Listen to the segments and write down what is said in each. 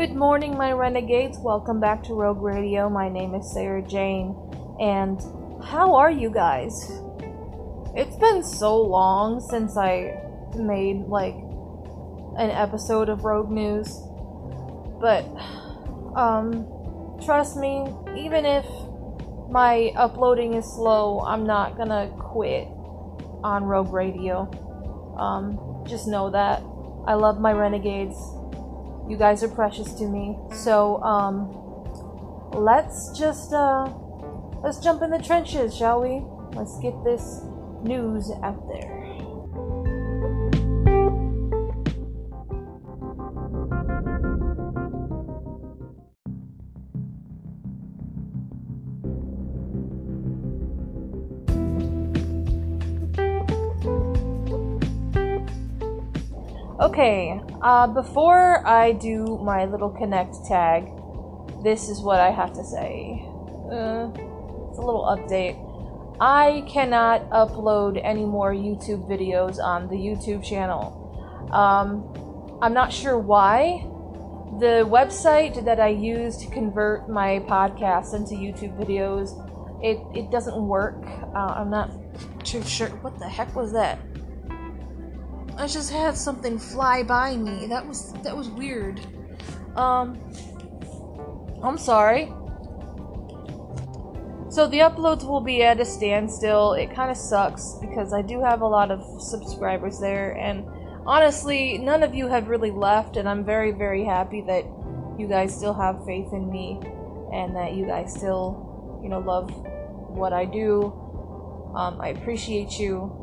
Good morning, my renegades. Welcome back to Rogue Radio. My name is Sarah Jane, and how are you guys? It's been so long since I made like an episode of Rogue News, but um, trust me, even if my uploading is slow, I'm not gonna quit on Rogue Radio. Um, just know that I love my renegades. You guys are precious to me. So, um, let's just, uh, let's jump in the trenches, shall we? Let's get this news out there. Okay, uh, before I do my little connect tag, this is what I have to say. Uh, it's a little update. I cannot upload any more YouTube videos on the YouTube channel. Um, I'm not sure why. The website that I use to convert my podcast into YouTube videos, it, it doesn't work. Uh, I'm not too sure. What the heck was that? I just had something fly by me. That was that was weird. Um I'm sorry. So the uploads will be at a standstill. It kind of sucks because I do have a lot of subscribers there and honestly, none of you have really left and I'm very very happy that you guys still have faith in me and that you guys still, you know, love what I do. Um, I appreciate you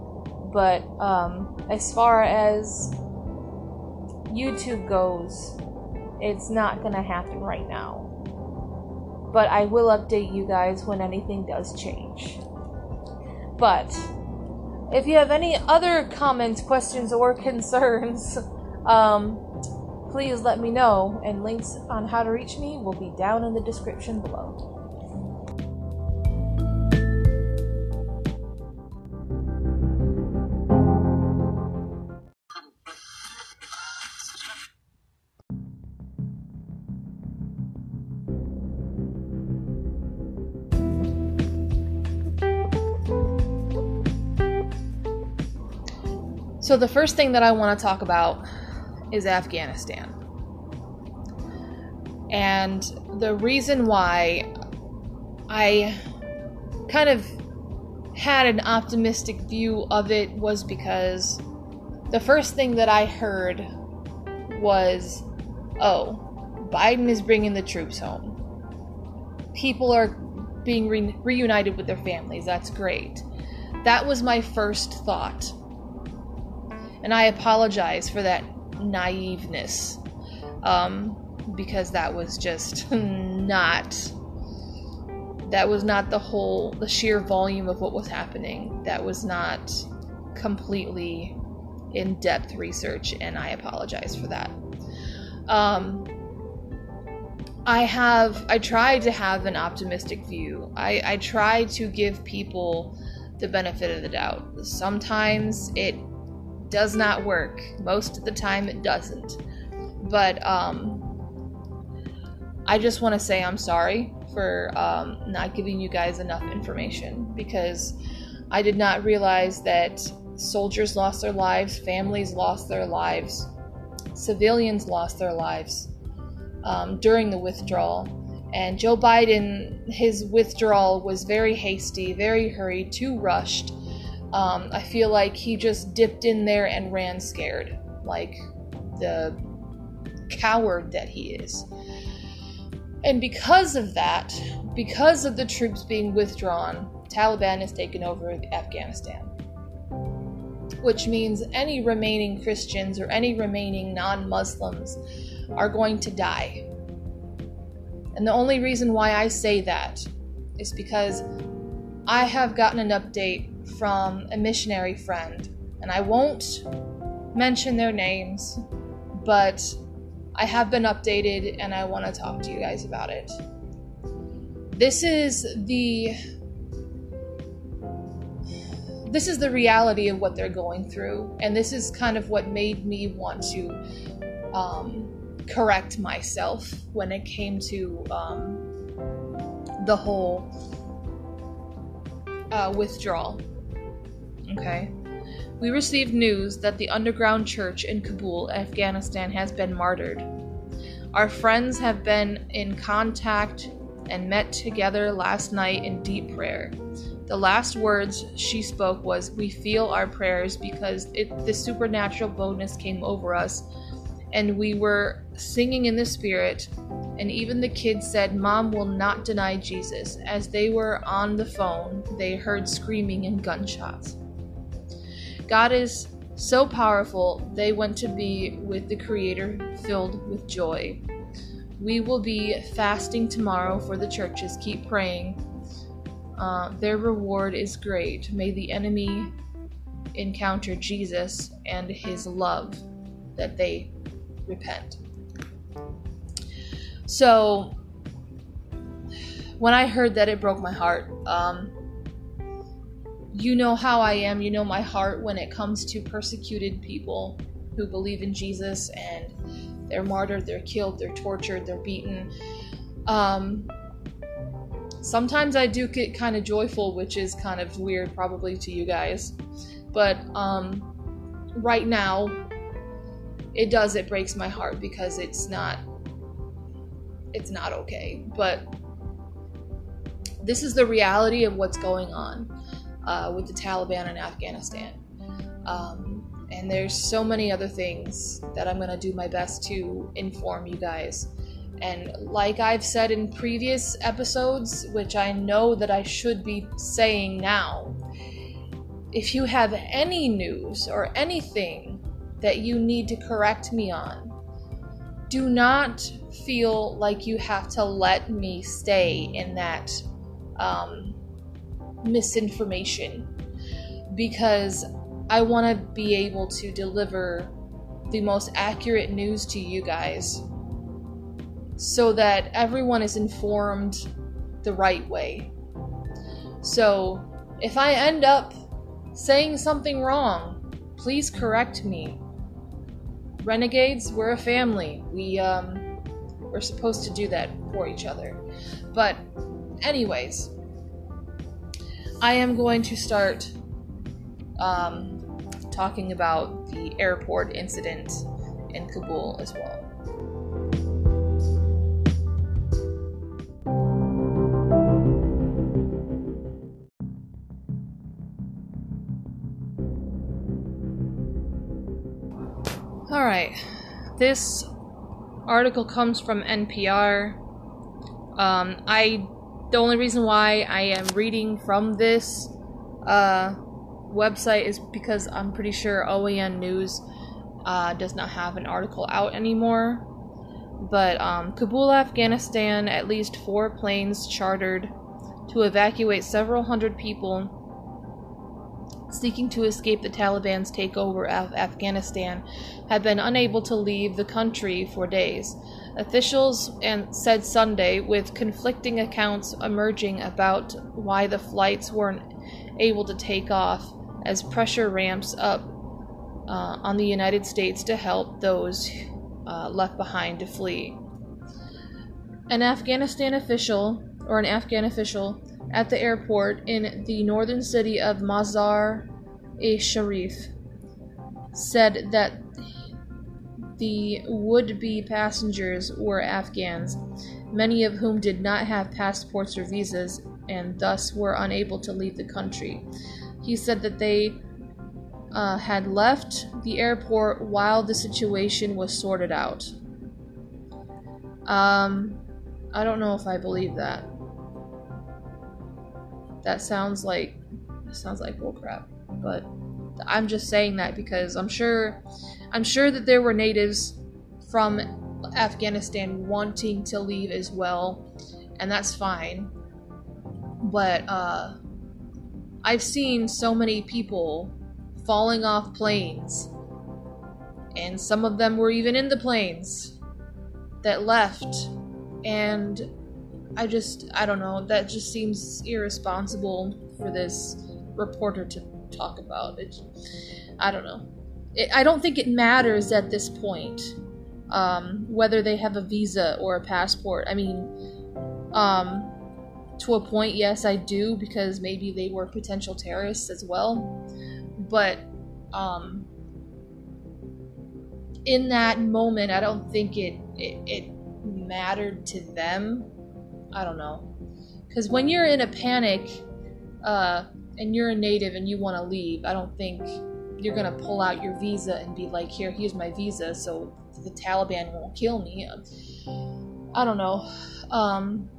but um, as far as YouTube goes, it's not gonna happen right now. But I will update you guys when anything does change. But if you have any other comments, questions, or concerns, um, please let me know, and links on how to reach me will be down in the description below. So, the first thing that I want to talk about is Afghanistan. And the reason why I kind of had an optimistic view of it was because the first thing that I heard was, oh, Biden is bringing the troops home. People are being re- reunited with their families. That's great. That was my first thought. And I apologize for that naiveness um, because that was just not that was not the whole the sheer volume of what was happening. That was not completely in-depth research and i apologize for that. Um, i have i tried to have an optimistic view. I i try to give people the benefit of the doubt. Sometimes it does not work. Most of the time, it doesn't. But um, I just want to say I'm sorry for um, not giving you guys enough information because I did not realize that soldiers lost their lives, families lost their lives, civilians lost their lives um, during the withdrawal. And Joe Biden, his withdrawal was very hasty, very hurried, too rushed um, I feel like he just dipped in there and ran scared, like the coward that he is. And because of that, because of the troops being withdrawn, Taliban has taken over Afghanistan. Which means any remaining Christians or any remaining non Muslims are going to die. And the only reason why I say that is because I have gotten an update from a missionary friend, and I won't mention their names, but I have been updated and I want to talk to you guys about it. This is the this is the reality of what they're going through, and this is kind of what made me want to um, correct myself when it came to um, the whole uh, withdrawal. Okay. We received news that the underground church in Kabul, Afghanistan, has been martyred. Our friends have been in contact and met together last night in deep prayer. The last words she spoke was, "We feel our prayers because it, the supernatural boldness came over us, and we were singing in the spirit." And even the kids said, "Mom will not deny Jesus." As they were on the phone, they heard screaming and gunshots. God is so powerful, they want to be with the Creator filled with joy. We will be fasting tomorrow for the churches. Keep praying. Uh, their reward is great. May the enemy encounter Jesus and his love that they repent. So, when I heard that, it broke my heart. Um, you know how I am, you know my heart when it comes to persecuted people who believe in Jesus and they're martyred, they're killed, they're tortured, they're beaten. Um, sometimes I do get kind of joyful, which is kind of weird probably to you guys. But um, right now, it does, it breaks my heart because it's not it's not okay. But this is the reality of what's going on uh, with the Taliban in Afghanistan. Um, and there's so many other things that I'm going to do my best to inform you guys. And like I've said in previous episodes, which I know that I should be saying now, if you have any news or anything that you need to correct me on, do not feel like you have to let me stay in that um, misinformation because I want to be able to deliver the most accurate news to you guys so that everyone is informed the right way. So, if I end up saying something wrong, please correct me. Renegades, we're a family. We um we're supposed to do that for each other. But anyways, I am going to start um talking about the airport incident in Kabul as well. All right, this article comes from NPR. Um, I the only reason why I am reading from this uh, website is because I'm pretty sure OAN News uh, does not have an article out anymore. But um, Kabul, Afghanistan, at least four planes chartered to evacuate several hundred people seeking to escape the Taliban's takeover of Afghanistan have been unable to leave the country for days. Officials said Sunday, with conflicting accounts emerging about why the flights weren't able to take off as pressure ramps up uh, on the United States to help those uh, left behind to flee. An Afghanistan official, or an Afghan official, at the airport in the northern city of Mazar e Sharif said that the would be passengers were Afghans, many of whom did not have passports or visas and thus were unable to leave the country. He said that they uh, had left the airport while the situation was sorted out. Um, I don't know if I believe that. That sounds like sounds like bullcrap, but I'm just saying that because I'm sure I'm sure that there were natives from Afghanistan wanting to leave as well, and that's fine. But uh, I've seen so many people falling off planes, and some of them were even in the planes that left, and I just, I don't know, that just seems irresponsible for this reporter to talk about. It, I don't know. It, I don't think it matters at this point um, whether they have a visa or a passport. I mean, um, to a point, yes, I do because maybe they were potential terrorists as well. But um, in that moment, I don't think it, it, it mattered to them. I don't know. Because when you're in a panic uh, and you're a native and you want to leave, I don't think you're going to pull out your visa and be like, here, here's my visa so the Taliban won't kill me. I don't know. Um,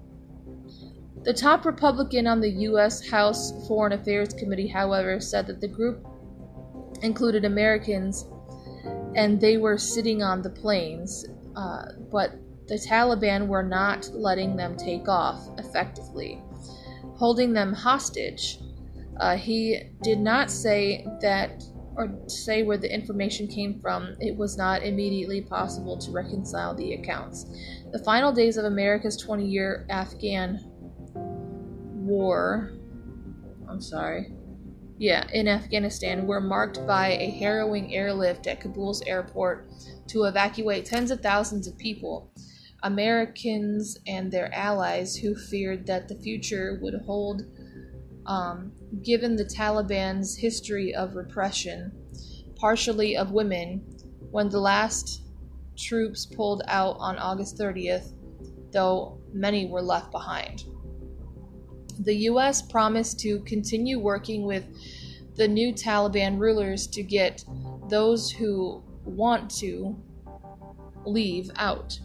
the top Republican on the U.S. House Foreign Affairs Committee, however, said that the group included Americans and they were sitting on the planes, uh, but the Taliban were not letting them take off effectively, holding them hostage. Uh, he did not say that or say where the information came from, it was not immediately possible to reconcile the accounts. The final days of America's 20 year Afghan war, I'm sorry, yeah, in Afghanistan were marked by a harrowing airlift at Kabul's airport to evacuate tens of thousands of people. Americans and their allies who feared that the future would hold um, given the Taliban's history of repression, partially of women, when the last troops pulled out on August 30th, though many were left behind. The U.S. promised to continue working with the new Taliban rulers to get those who want to leave out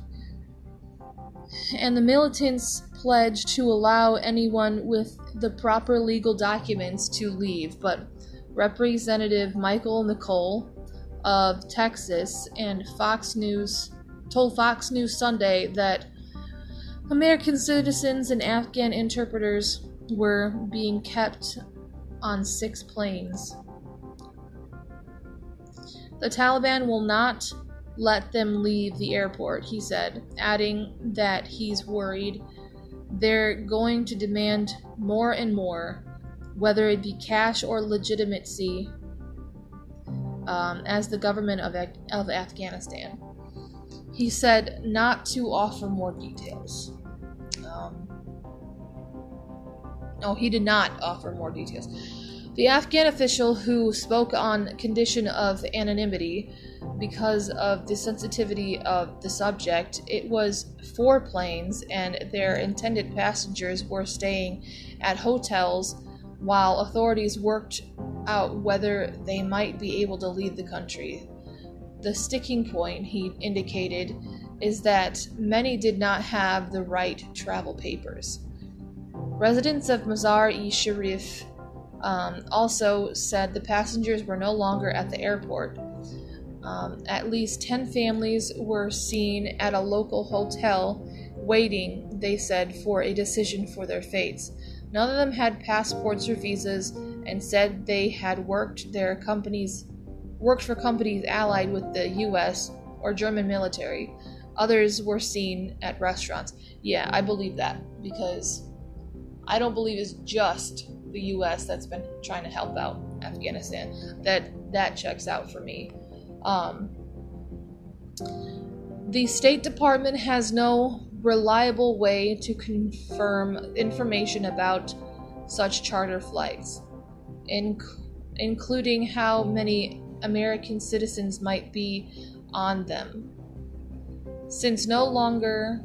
and the militants pledged to allow anyone with the proper legal documents to leave. But Representative Michael McCaul of Texas and Fox News told Fox News Sunday that American citizens and Afghan interpreters were being kept on six planes. The Taliban will not let them leave the airport, he said, adding that he's worried they're going to demand more and more, whether it be cash or legitimacy, um, as the government of, of Afghanistan. He said not to offer more details. Um, no, he did not offer more details. The Afghan official who spoke on condition of anonymity because of the sensitivity of the subject, it was four planes and their intended passengers were staying at hotels while authorities worked out whether they might be able to leave the country. The sticking point, he indicated, is that many did not have the right travel papers. Residents of Mazar-e Sharif um, also said the passengers were no longer at the airport. Um, at least 10 families were seen at a local hotel waiting, they said, for a decision for their fates. None of them had passports or visas and said they had worked their companies worked for companies allied with the US or German military. Others were seen at restaurants. Yeah, I believe that because I don't believe it's just the US that's been trying to help out Afghanistan. That that checks out for me. Um, the State Department has no reliable way to confirm information about such charter flights, inc- including how many American citizens might be on them. Since no longer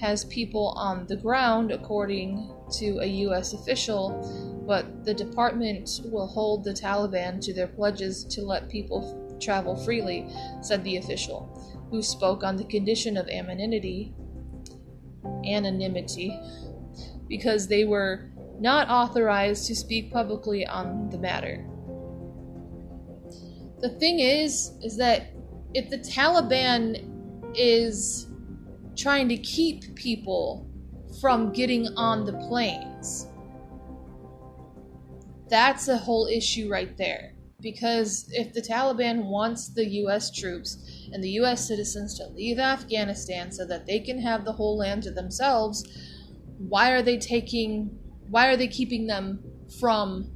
has people on the ground, according to a U.S. official, but the department will hold the Taliban to their pledges to let people travel freely, said the official, who spoke on the condition of anonymity, anonymity, because they were not authorized to speak publicly on the matter. The thing is, is that if the Taliban is trying to keep people from getting on the planes, that's a whole issue right there. Because if the Taliban wants the US troops and the US citizens to leave Afghanistan so that they can have the whole land to themselves, why are they taking why are they keeping them from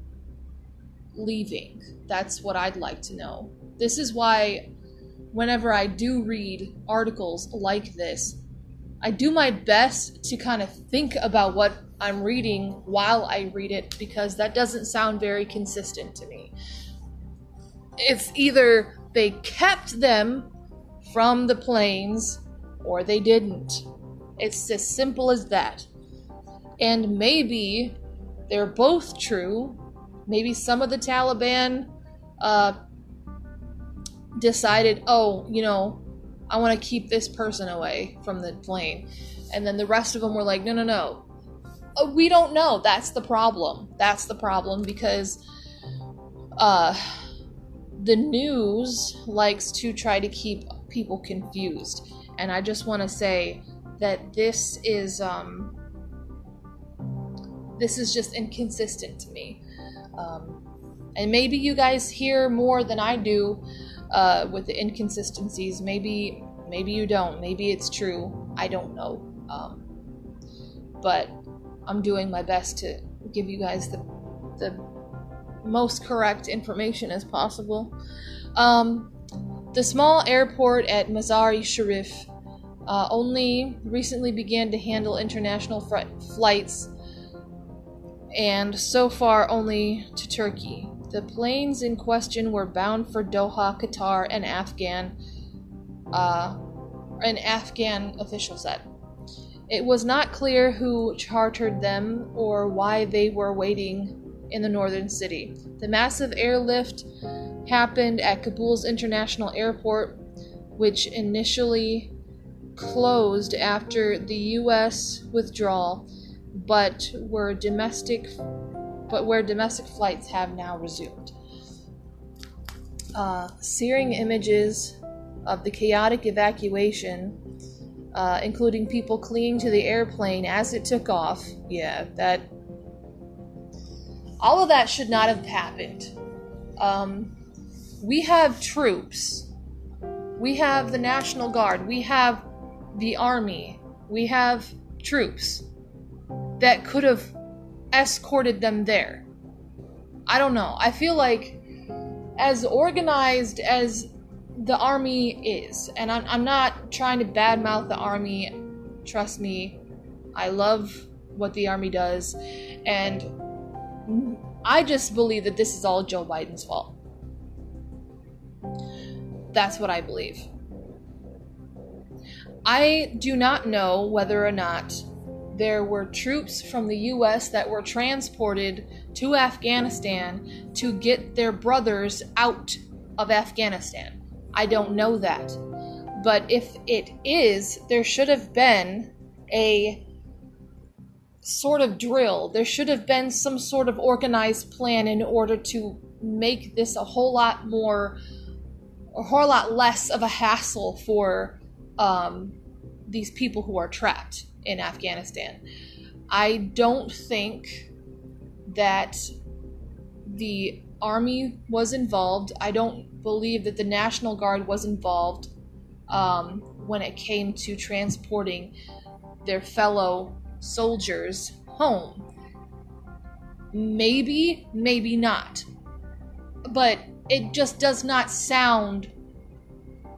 leaving? That's what I'd like to know. This is why whenever I do read articles like this, I do my best to kind of think about what I'm reading while I read it because that doesn't sound very consistent to me. It's either they kept them from the planes or they didn't. It's as simple as that. And maybe they're both true. Maybe some of the Taliban uh, decided, oh, you know, I want to keep this person away from the plane. And then the rest of them were like, no, no, no. Uh, we don't know. That's the problem. That's the problem because uh, the news likes to try to keep people confused. And I just want to say that this is um, this is just inconsistent to me. Um, and maybe you guys hear more than I do uh, with the inconsistencies. Maybe maybe you don't. Maybe it's true. I don't know. Um, but I'm doing my best to give you guys the the most correct information as possible. Um, the small airport at Mazar-e Sharif uh, only recently began to handle international fr- flights, and so far only to Turkey. The planes in question were bound for Doha, Qatar, and Afghan. Uh, an Afghan official said. It was not clear who chartered them or why they were waiting in the northern city. The massive airlift happened at Kabul's International Airport, which initially closed after the U.S. withdrawal, but were domestic, but where domestic flights have now resumed. Uh, searing images of the chaotic evacuation, uh, including people clinging to the airplane as it took off. Yeah, that. All of that should not have happened. Um, we have troops. We have the National Guard. We have the Army. We have troops that could have escorted them there. I don't know. I feel like as organized as the army is, and I'm, I'm not trying to badmouth the army. Trust me, I love what the army does, and I just believe that this is all Joe Biden's fault. That's what I believe. I do not know whether or not there were troops from the US that were transported to Afghanistan to get their brothers out of Afghanistan. I don't know that. But if it is, there should have been a sort of drill. There should have been some sort of organized plan in order to make this a whole lot more, a whole lot less of a hassle for um, these people who are trapped in Afghanistan. I don't think that the army was involved. I don't believe that the National Guard was involved um, when it came to transporting their fellow soldiers home. Maybe, maybe not. But it just does not sound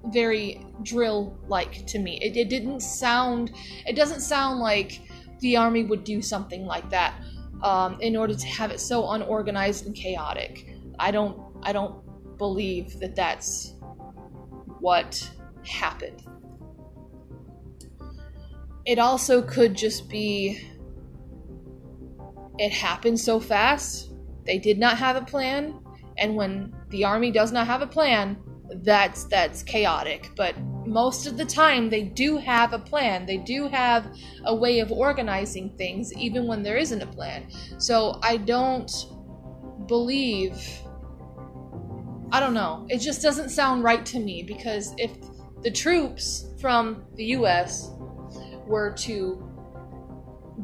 very drill like to me. It, it didn't sound, it doesn't sound like the army would do something like that um, in order to have it so unorganized and chaotic. I don't I don't believe that that's what happened. It also could just be it happened so fast. They did not have a plan, and when the army does not have a plan, that's that's chaotic. But most of the time they do have a plan. They do have a way of organizing things even when there isn't a plan. So I don't believe I don't know. It just doesn't sound right to me because if the troops from the US were to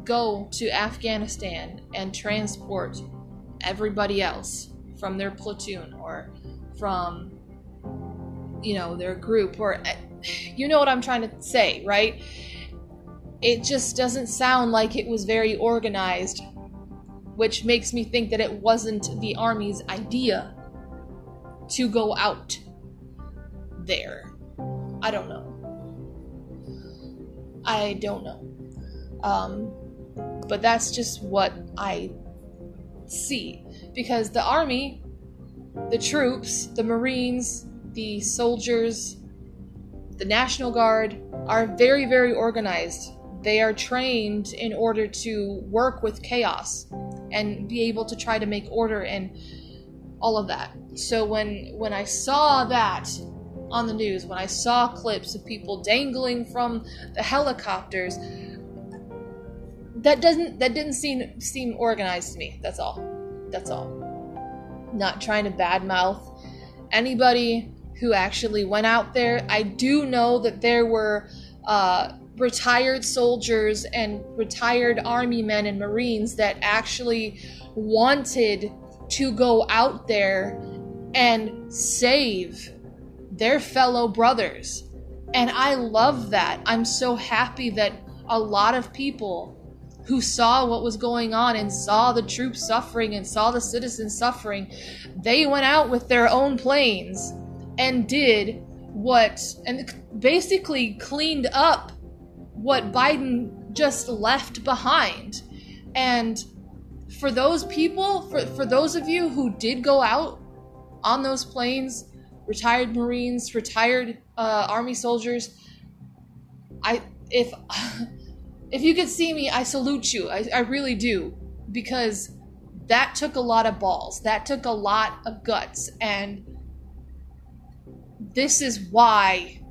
go to Afghanistan and transport everybody else from their platoon or from you know their group or you know what I'm trying to say, right? It just doesn't sound like it was very organized, which makes me think that it wasn't the army's idea to go out there. I don't know. I don't know. Um, but that's just what I see. Because the army, the troops, the Marines, the soldiers, the National Guard are very, very organized. They are trained in order to work with chaos and be able to try to make order and all of that. So when when I saw that on the news, when I saw clips of people dangling from the helicopters, that doesn't that didn't seem seem organized to me. That's all. That's all. Not trying to badmouth anybody who actually went out there. I do know that there were uh, retired soldiers and retired army men and marines that actually wanted to go out there and save their fellow brothers. And I love that. I'm so happy that a lot of people who saw what was going on and saw the troops suffering and saw the citizens suffering, they went out with their own planes and did what, and basically cleaned up what Biden just left behind. And for those people, for, for those of you who did go out on those planes, retired Marines, retired uh, Army soldiers, I if if you could see me, I salute you. I, I really do because that took a lot of balls. That took a lot of guts, and this is why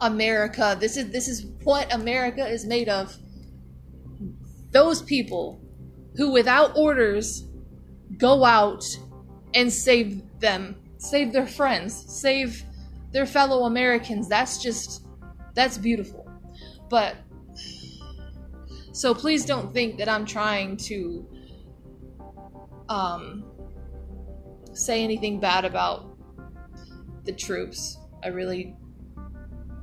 America. This is this is what America is made of. Those people who, without orders, go out and save them, save their friends, save their fellow Americans. That's just, that's beautiful. But, so please don't think that I'm trying to um, say anything bad about the troops. I really,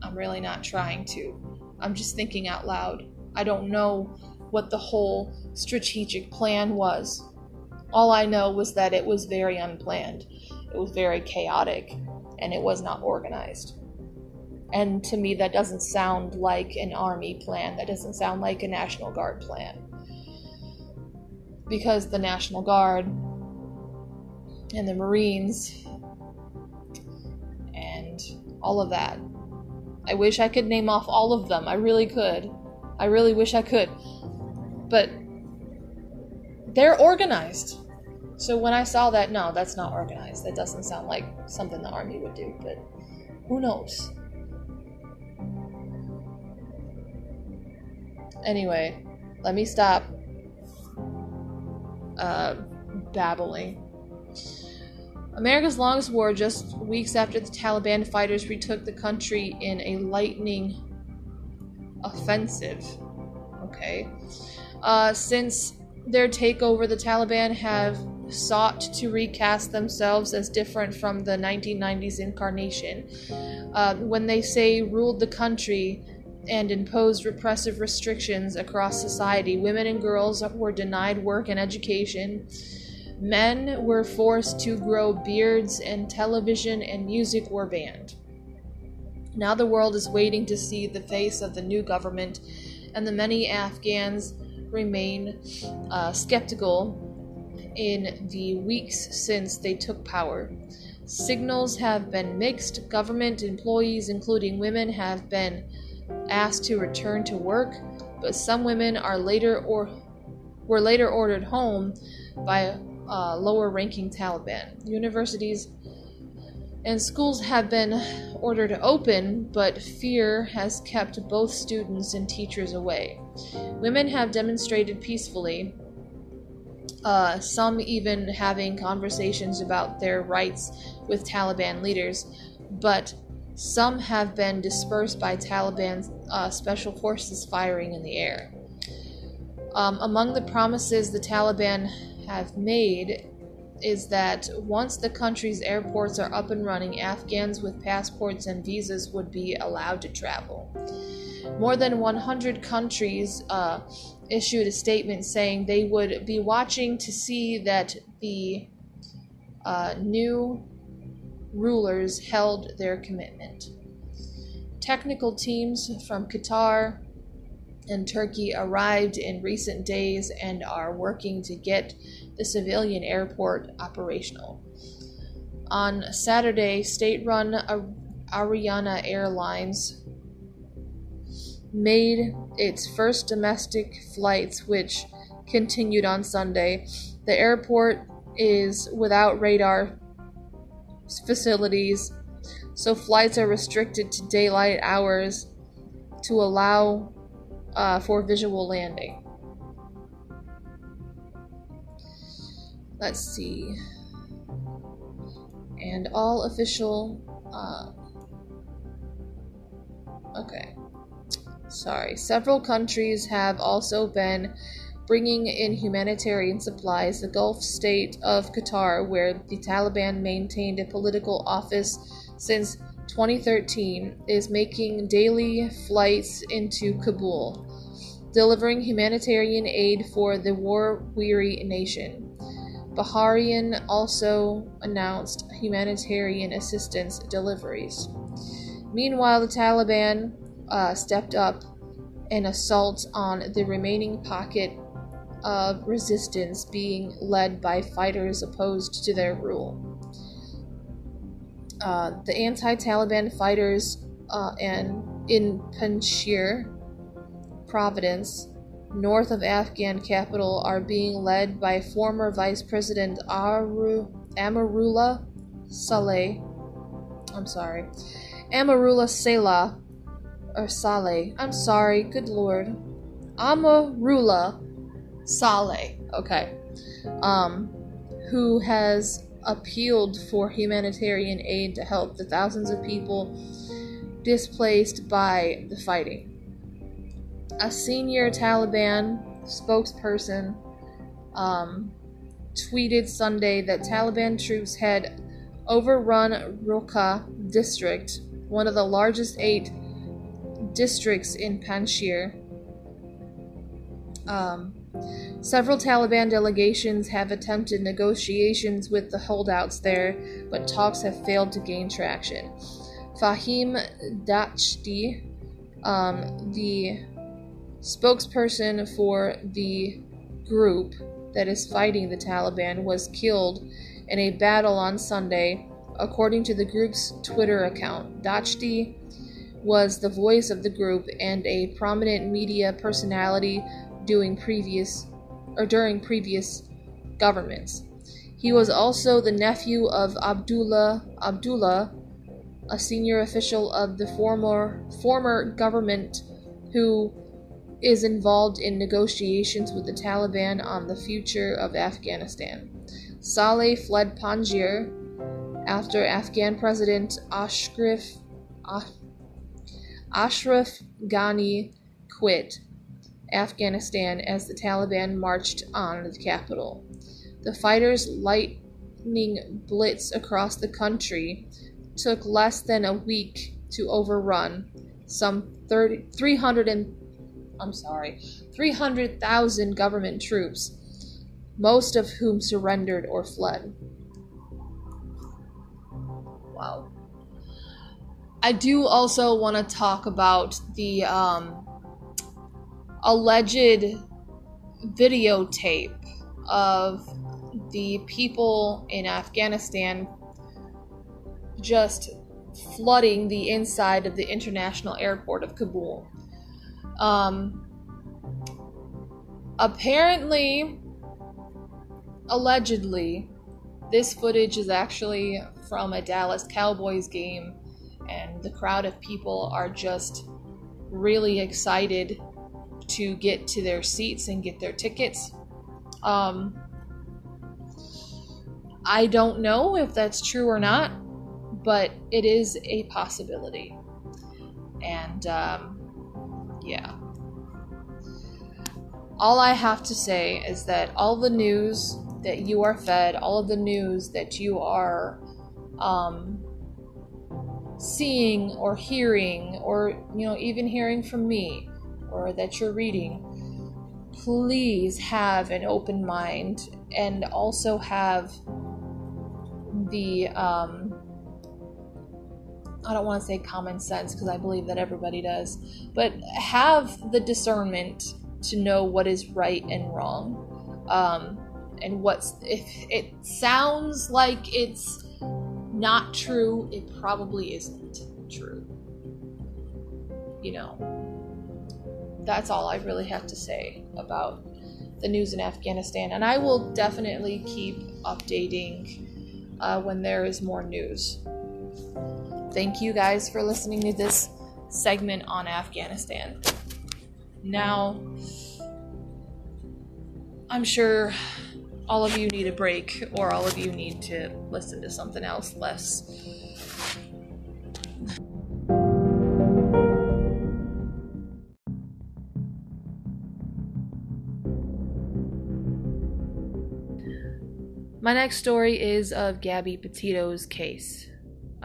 I'm really not trying to. I'm just thinking out loud. I don't know what the whole strategic plan was. All I know was that it was very unplanned, it was very chaotic, and it was not organized. And to me, that doesn't sound like an army plan, that doesn't sound like a National Guard plan. Because the National Guard and the Marines all of that. I wish I could name off all of them. I really could. I really wish I could but they're organized. So when I saw that, no, that's not organized. That doesn't sound like something the army would do, but who knows? Anyway, let me stop uh, babbling. America's longest war, just weeks after the Taliban fighters retook the country in a lightning offensive. Okay. Uh, since their takeover, the Taliban have sought to recast themselves as different from the 1990s incarnation. Uh, when they say ruled the country and imposed repressive restrictions across society, women and girls were denied work and education. Men were forced to grow beards, and television and music were banned. Now the world is waiting to see the face of the new government, and the many Afghans remain uh, skeptical in the weeks since they took power. Signals have been mixed. Government employees, including women, have been asked to return to work, but some women are later or were later ordered home by uh, lower-ranking Taliban. Universities and schools have been ordered open, but fear has kept both students and teachers away. Women have demonstrated peacefully, uh, some even having conversations about their rights with Taliban leaders, but some have been dispersed by Taliban uh, special forces firing in the air. Um, among the promises the Taliban have made is that once the country's airports are up and running, Afghans with passports and visas would be allowed to travel. More than 100 countries uh, issued a statement saying they would be watching to see that the uh, new rulers held their commitment. technical teams from Qatar and Turkey arrived in recent days and are working to get the civilian airport operational. On Saturday, state run Ariana Airlines made its first domestic flights, which continued on Sunday. The airport is without radar facilities, so flights are restricted to daylight hours to allow uh, for visual landing. Let's see. And all official. Uh, okay. Sorry. Several countries have also been bringing in humanitarian supplies. The Gulf state of Qatar, where the Taliban maintained a political office since 2013, is making daily flights into Kabul, delivering humanitarian aid for the war weary nation. Bahrain also announced humanitarian assistance deliveries. Meanwhile, the Taliban uh, stepped up an assault on the remaining pocket of resistance being led by fighters opposed to their rule. Uh, the anti Taliban fighters uh, and in Panjshir Province, north of Afghan capital, are being led by former Vice President Aru- Amarullah Saleh. I'm sorry. Amarullah Saleh. Or Saleh. I'm sorry. Good lord. Amarullah Saleh, okay, um, who has appealed for humanitarian aid to help the thousands of people displaced by the fighting. A senior Taliban spokesperson um, tweeted Sunday that Taliban troops had overrun Rokha district, one of the largest eight districts in Panjshir. Um, Several Taliban delegations have attempted negotiations with the holdouts there, but talks have failed to gain traction. Fahim Dashti, um, the spokesperson for the group that is fighting the Taliban, was killed in a battle on Sunday, according to the group's Twitter account. Dashti was the voice of the group and a prominent media personality doing previous or during previous governments. He was also the nephew of Abdullah Abdullah, a senior official of the former former government who is involved in negotiations with the Taliban on the future of Afghanistan. Saleh fled Panjshir after Afghan President Ashraf Ashraf Ghani quit Afghanistan as the Taliban marched on the capital. The fighters' lightning blitz across the country took less than a week to overrun some 30, 300 and I'm sorry, 300,000 government troops, most of whom surrendered or fled. Wow. I do also want to talk about the um, alleged videotape of the people in Afghanistan just flooding the inside of the international airport of Kabul. Um, apparently, allegedly, this footage is actually from a Dallas Cowboys game, and the crowd of people are just really excited to get to their seats and get their tickets. Um, I don't know if that's true or not, but it is a possibility. And um, yeah. All I have to say is that all the news that you are fed, all of the news that you are um, seeing or hearing, or you know, even hearing from me, or that you're reading, please have an open mind and also have the um, I don't want to say common sense because I believe that everybody does, but have the discernment to know what is right and wrong. Um, and what's, if it sounds like it's not true, it probably isn't true. You know, that's all I really have to say about the news in Afghanistan. And I will definitely keep updating uh, when there is more news. Thank you guys for listening to this segment on Afghanistan. Now, I'm sure all of you need a break, or all of you need to listen to something else less. My next story is of Gabby Petito's case.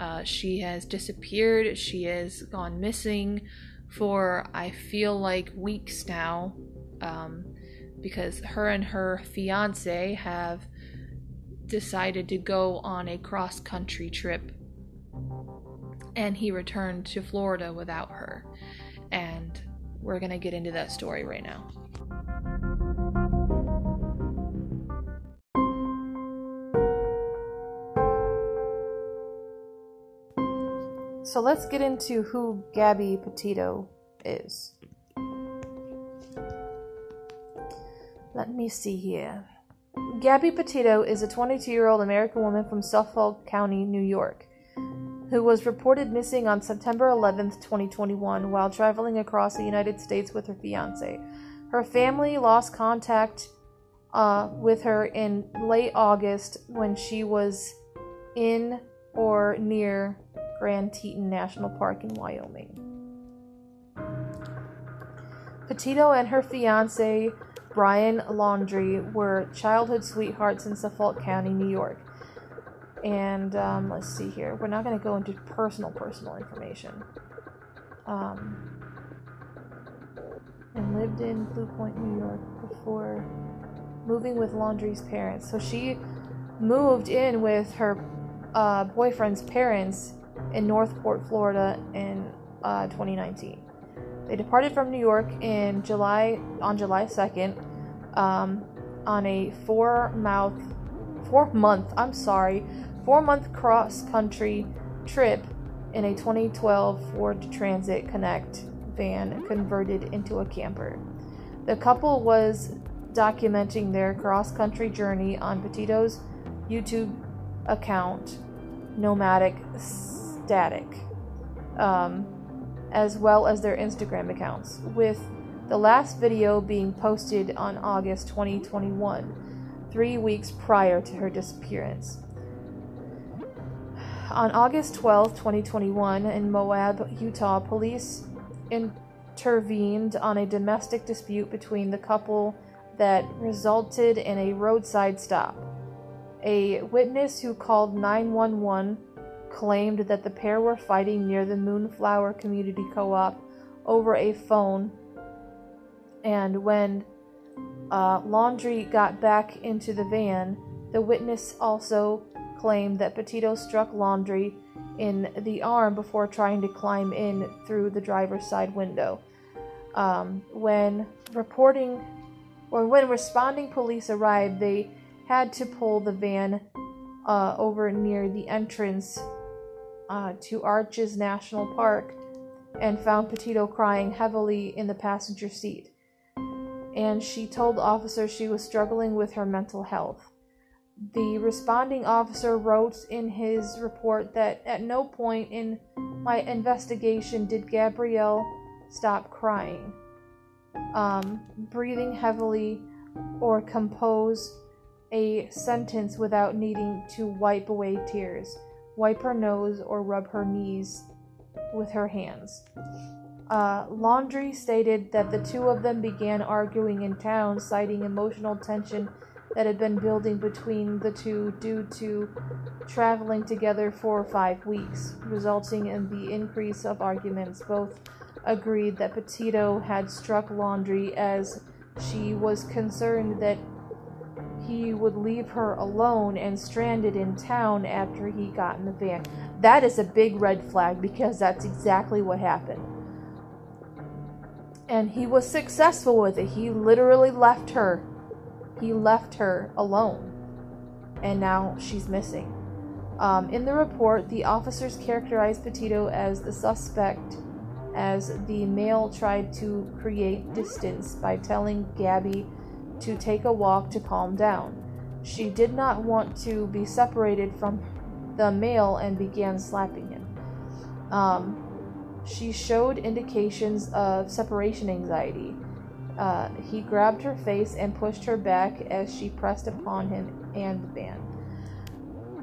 Uh, she has disappeared. She has gone missing for, I feel like, weeks now. Um, because her and her fiance have decided to go on a cross country trip. And he returned to Florida without her. And we're going to get into that story right now. So let's get into who Gabby Petito is. Let me see here. Gabby Petito is a 22 year old American woman from Suffolk County, New York, who was reported missing on September 11, 2021, while traveling across the United States with her fiance. Her family lost contact uh, with her in late August when she was in or near Grand Teton National Park in Wyoming. Petito and her fiance, Brian Laundrie, were childhood sweethearts in Suffolk County, New York. And um, let's see here. We're not going to go into personal, personal information. Um, and lived in Blue Point, New York before moving with Laundrie's parents. So she moved in with her uh, boyfriend's parents in North Port, Florida in uh, 2019. They departed from New York in July on July 2nd um, on a four mouth four month I'm sorry four month cross country trip in a 2012 Ford Transit Connect van converted into a camper. The couple was documenting their cross country journey on Petito's YouTube account, Nomadic Statik, um, as well as their Instagram accounts, with the last video being posted on August 2021, three weeks prior to her disappearance. On August 12, 2021, in Moab, Utah, police intervened on a domestic dispute between the couple that resulted in a roadside stop. A witness who called 911 claimed that the pair were fighting near the Moonflower Community Co op over a phone. And when uh, Laundrie got back into the van, the witness also claimed that Petito struck Laundrie in the arm before trying to climb in through the driver's side window. Um, when reporting or when responding police arrived, they had to pull the van uh, over near the entrance uh, to Arches National Park and found Petito crying heavily in the passenger seat. And she told officers she was struggling with her mental health. The responding officer wrote in his report that at no point in my investigation did Gabrielle stop crying, um, breathing heavily, or compose a sentence without needing to wipe away tears wipe her nose, or rub her knees with her hands. Uh, Laundrie stated that the two of them began arguing in town, citing emotional tension that had been building between the two due to traveling together for five weeks, resulting in the increase of arguments. Both agreed that Petito had struck Laundrie as she was concerned that he would leave her alone and stranded in town after he got in the van. That is a big red flag because that's exactly what happened. And he was successful with it. He literally left her. He left her alone. And now she's missing. Um, in the report, the officers characterized Petito as the suspect as the male tried to create distance by telling Gabby to take a walk to calm down. She did not want to be separated from the male and began slapping him. Um, she showed indications of separation anxiety. Uh, he grabbed her face and pushed her back as she pressed upon him and the van.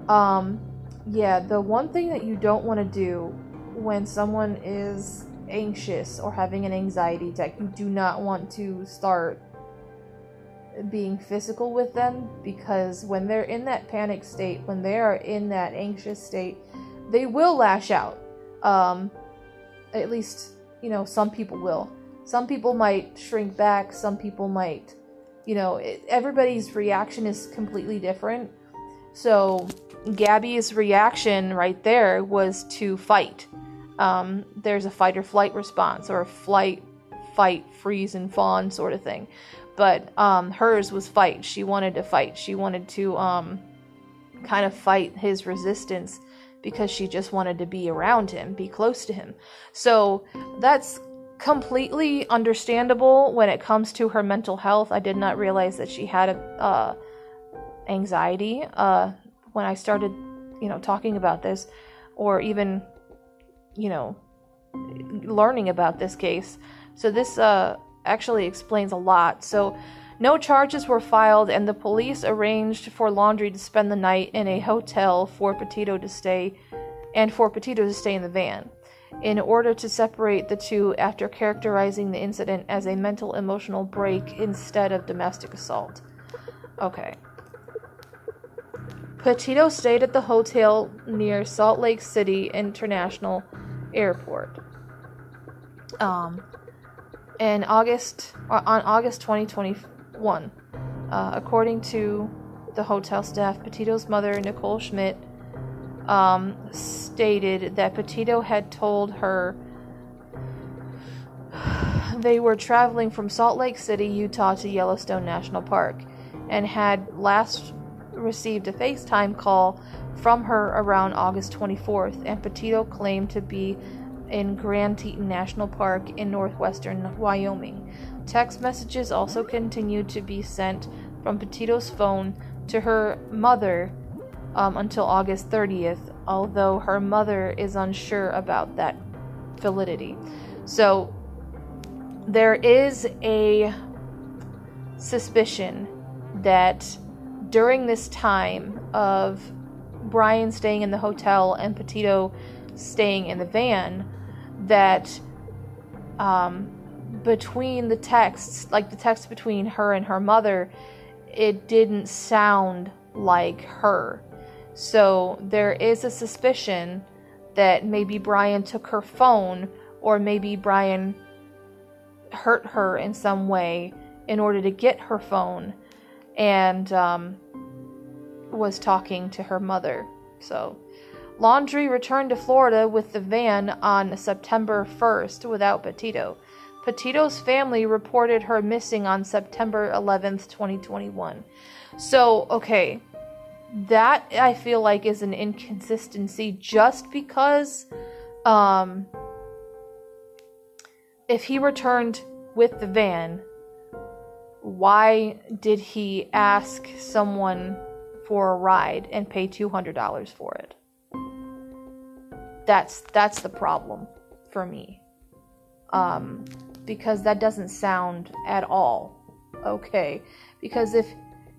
Um, yeah, the one thing that you don't want to do when someone is anxious or having an anxiety attack, you do not want to start being physical with them because when they're in that panic state, when they are in that anxious state, they will lash out. Um, at least, you know, some people will. Some people might shrink back, some people might, you know, it, everybody's reaction is completely different. So, Gabby's reaction right there was to fight. Um, there's a fight or flight response, or a flight, fight, freeze, and fawn sort of thing but um, hers was fight. She wanted to fight. She wanted to um, kind of fight his resistance because she just wanted to be around him, be close to him. So that's completely understandable when it comes to her mental health. I did not realize that she had a uh, anxiety uh, when I started, you know, talking about this, or even, you know, learning about this case. So this uh, actually explains a lot. So, no charges were filed, and the police arranged for Laundrie to spend the night in a hotel for Petito to stay, and for Petito to stay in the van, in order to separate the two after characterizing the incident as a mental emotional break instead of domestic assault. Okay. Petito stayed at the hotel near Salt Lake City International Airport. Um, in August uh, on August 2021. Uh, according to the hotel staff, Petito's mother, Nicole Schmidt, um, stated that Petito had told her they were traveling from Salt Lake City, Utah to Yellowstone National Park and had last received a FaceTime call from her around August 24th, and Petito claimed to be in Grand Teton National Park in northwestern Wyoming. Text messages also continued to be sent from Petito's phone to her mother um, until August 30th, although her mother is unsure about that validity. So there is a suspicion that during this time of Brian staying in the hotel and Petito staying in the van, that um, between the texts, like the text between her and her mother, it didn't sound like her. So there is a suspicion that maybe Brian took her phone or maybe Brian hurt her in some way in order to get her phone and um, was talking to her mother. So Laundrie returned to Florida with the van on September 1st without Petito. Petito's family reported her missing on September 11th, 2021. So, okay, that I feel like is an inconsistency just because um if he returned with the van, why did he ask someone for a ride and pay $200 for it? That's that's the problem for me. Um, because that doesn't sound at all okay. Because if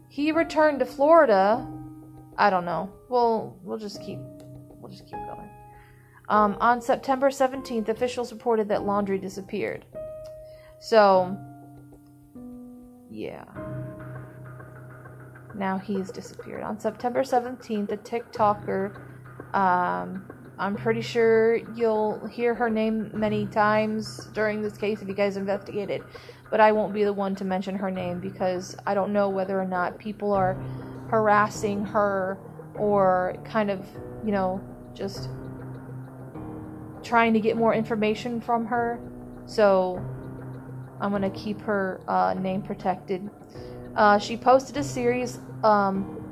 he returned to florida i don't know. We'll we'll just keep we'll just keep going. Um, on september 17th officials reported that Laundrie disappeared. So yeah. Now he's disappeared. On september 17th a tiktoker um, I'm pretty sure you'll hear her name many times during this case if you guys investigate it, but I won't be the one to mention her name because I don't know whether or not people are harassing her or kind of, you know, just trying to get more information from her. So I'm going to keep her uh, name protected. Uh, she posted a series um,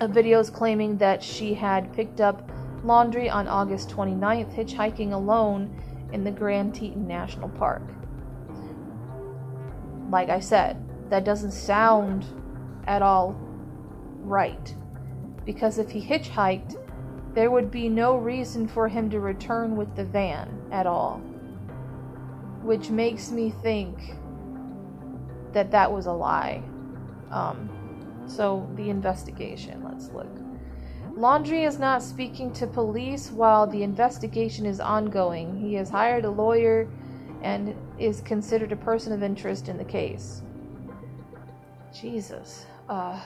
of videos claiming that she had picked up Laundrie on August 29th, hitchhiking alone in the Grand Teton National Park. Like I said, that doesn't sound at all right. Because if he hitchhiked, there would be no reason for him to return with the van at all. Which makes me think that that was a lie. Um, so, the investigation, let's look. Laundrie is not speaking to police while the investigation is ongoing. He has hired a lawyer and is considered a person of interest in the case. Jesus. Uh,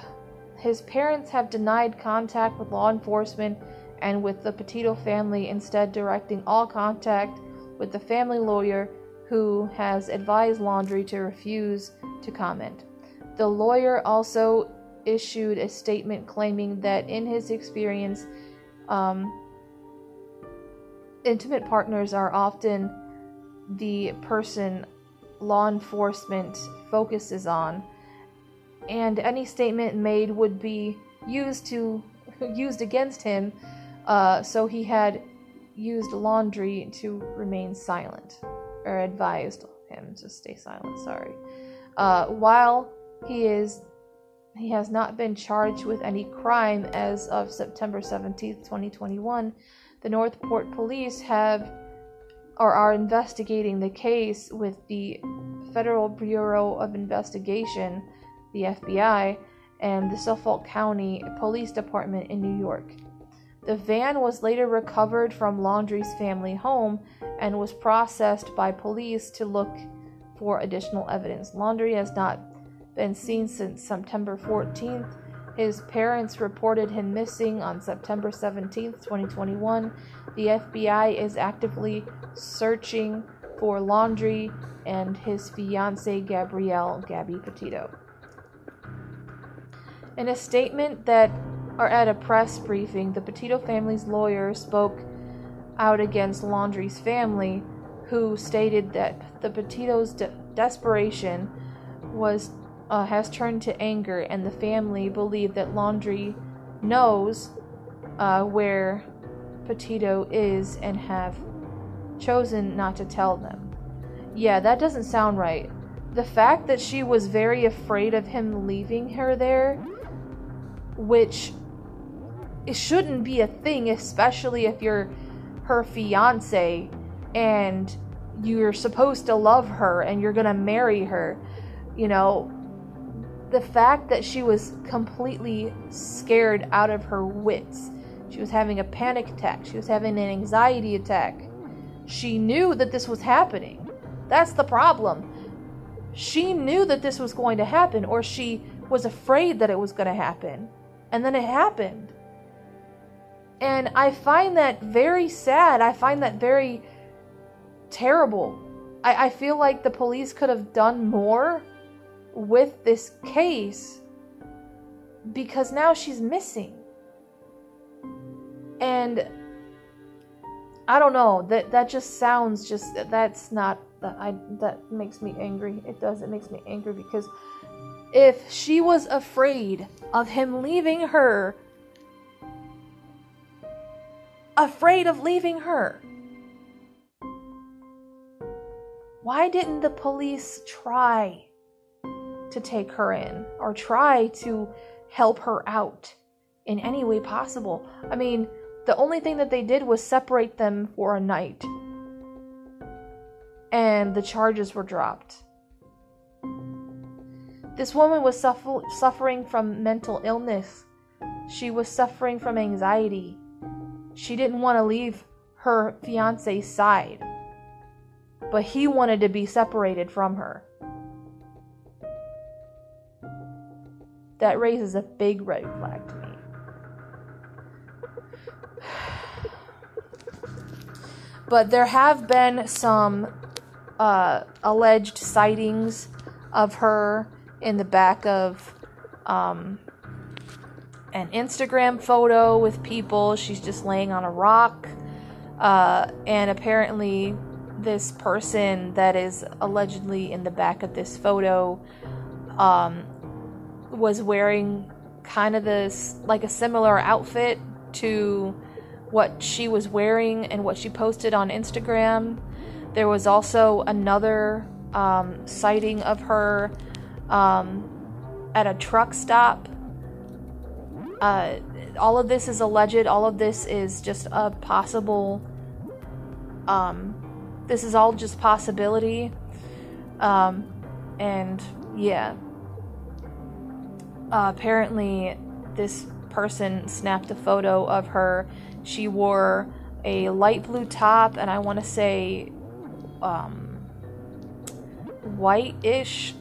his parents have denied contact with law enforcement and with the Petito family, instead, directing all contact with the family lawyer who has advised Laundrie to refuse to comment. The lawyer also issued a statement claiming that, in his experience, um, intimate partners are often the person law enforcement focuses on, and any statement made would be used to used against him. Uh, so he had used Laundrie to remain silent, or advised him to stay silent. Sorry. Uh, while he is he has not been charged with any crime as of September 17th, 2021. The North Port police have or are investigating the case with the Federal Bureau of Investigation, the FBI, and the Suffolk County Police Department in New York. The van was later recovered from Laundrie's family home and was processed by police to look for additional evidence. Laundrie has not been seen since September 14th. His parents reported him missing on September 17th, 2021. The FBI is actively searching for Laundrie and his fiancee Gabrielle Gabby Petito. In a statement that or at a press briefing, the Petito family's lawyer spoke out against Laundrie's family, who stated that the Petito's de- desperation was uh, has turned to anger, and the family believe that Laundrie knows uh, where Petito is and have chosen not to tell them. Yeah, that doesn't sound right. The fact that she was very afraid of him leaving her there, which it shouldn't be a thing, especially if you're her fiance and you're supposed to love her and you're gonna marry her. You know, the fact that she was completely scared out of her wits. She was having a panic attack. She was having an anxiety attack. She knew that this was happening. That's the problem. She knew that this was going to happen, or she was afraid that it was going to happen. And then it happened. And I find that very sad. I find that very terrible. I, I feel like the police could have done more with this case because now she's missing. And I don't know, that that just sounds just that's not that I that makes me angry. It does it makes me angry because if she was afraid of him leaving her afraid of leaving her why didn't the police try to take her in or try to help her out in any way possible. I mean, the only thing that they did was separate them for a night. And the charges were dropped. This woman was suffer- suffering from mental illness. She was suffering from anxiety. She didn't want to leave her fiance's side. But he wanted to be separated from her. That raises a big red flag to me. But there have been some uh, alleged sightings of her in the back of um, an Instagram photo with people. She's just laying on a rock. Uh, and apparently, this person that is allegedly in the back of this photo um, was wearing kind of this, like a similar outfit to what she was wearing and what she posted on Instagram. There was also another um, sighting of her um, at a truck stop. Uh, all of this is alleged. All of this is just a possible. Um, this is all just possibility. Um, and yeah. Uh, apparently, this person snapped a photo of her. She wore a light blue top, and I want to say um, white-ish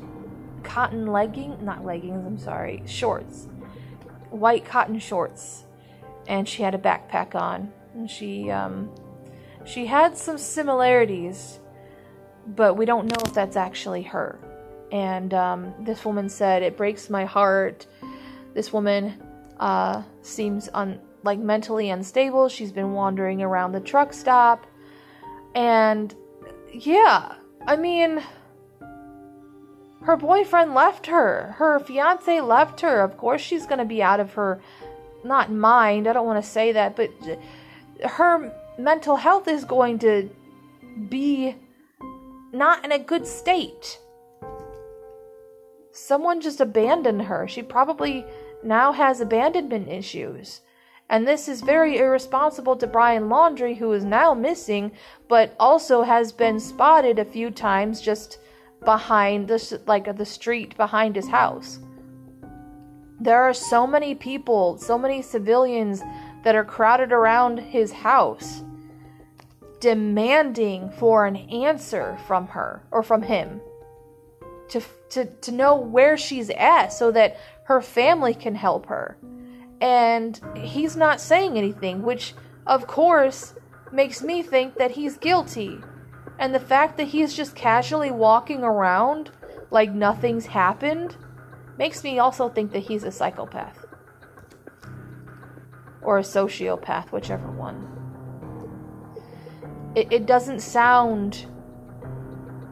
cotton legging, not leggings, I'm sorry, shorts. White cotton shorts. And she had a backpack on. And she um she had some similarities, but we don't know if that's actually her. And um, this woman said, "It breaks my heart." This woman uh, seems un- like mentally unstable. She's been wandering around the truck stop, and yeah, I mean, her boyfriend left her. Her fiance left her. Of course, she's going to be out of her, not mind. I don't want to say that, but her mental health is going to be not in a good state. Someone just abandoned her. She probably now has abandonment issues. And this is very irresponsible to Brian Laundrie, who is now missing, but also has been spotted a few times just behind the like the street behind his house. There are so many people, so many civilians that are crowded around his house demanding for an answer from her or from him to to to know where she's at so that her family can help her. And he's not saying anything, which of course makes me think that he's guilty and the fact that he's just casually walking around like nothing's happened makes me also think that he's a psychopath. Or a sociopath, whichever one. It, it doesn't sound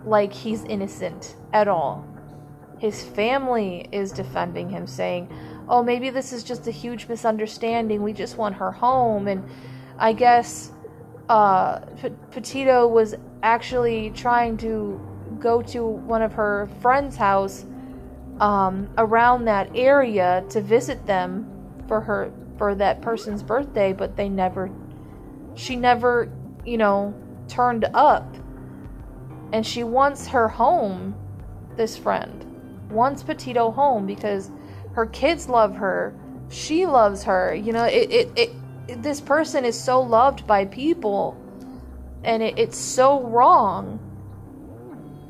like he's innocent at all. His family is defending him, saying, Oh, maybe this is just a huge misunderstanding. We just want her home. And I guess uh, P- Petito was actually trying to go to one of her friend's house um, around that area to visit them for her for that person's birthday, but they never. She never, you know, turned up, and she wants her home. This friend wants Petito home because her kids love her. She loves her. You know, it, it, it this person is so loved by people and it, it's so wrong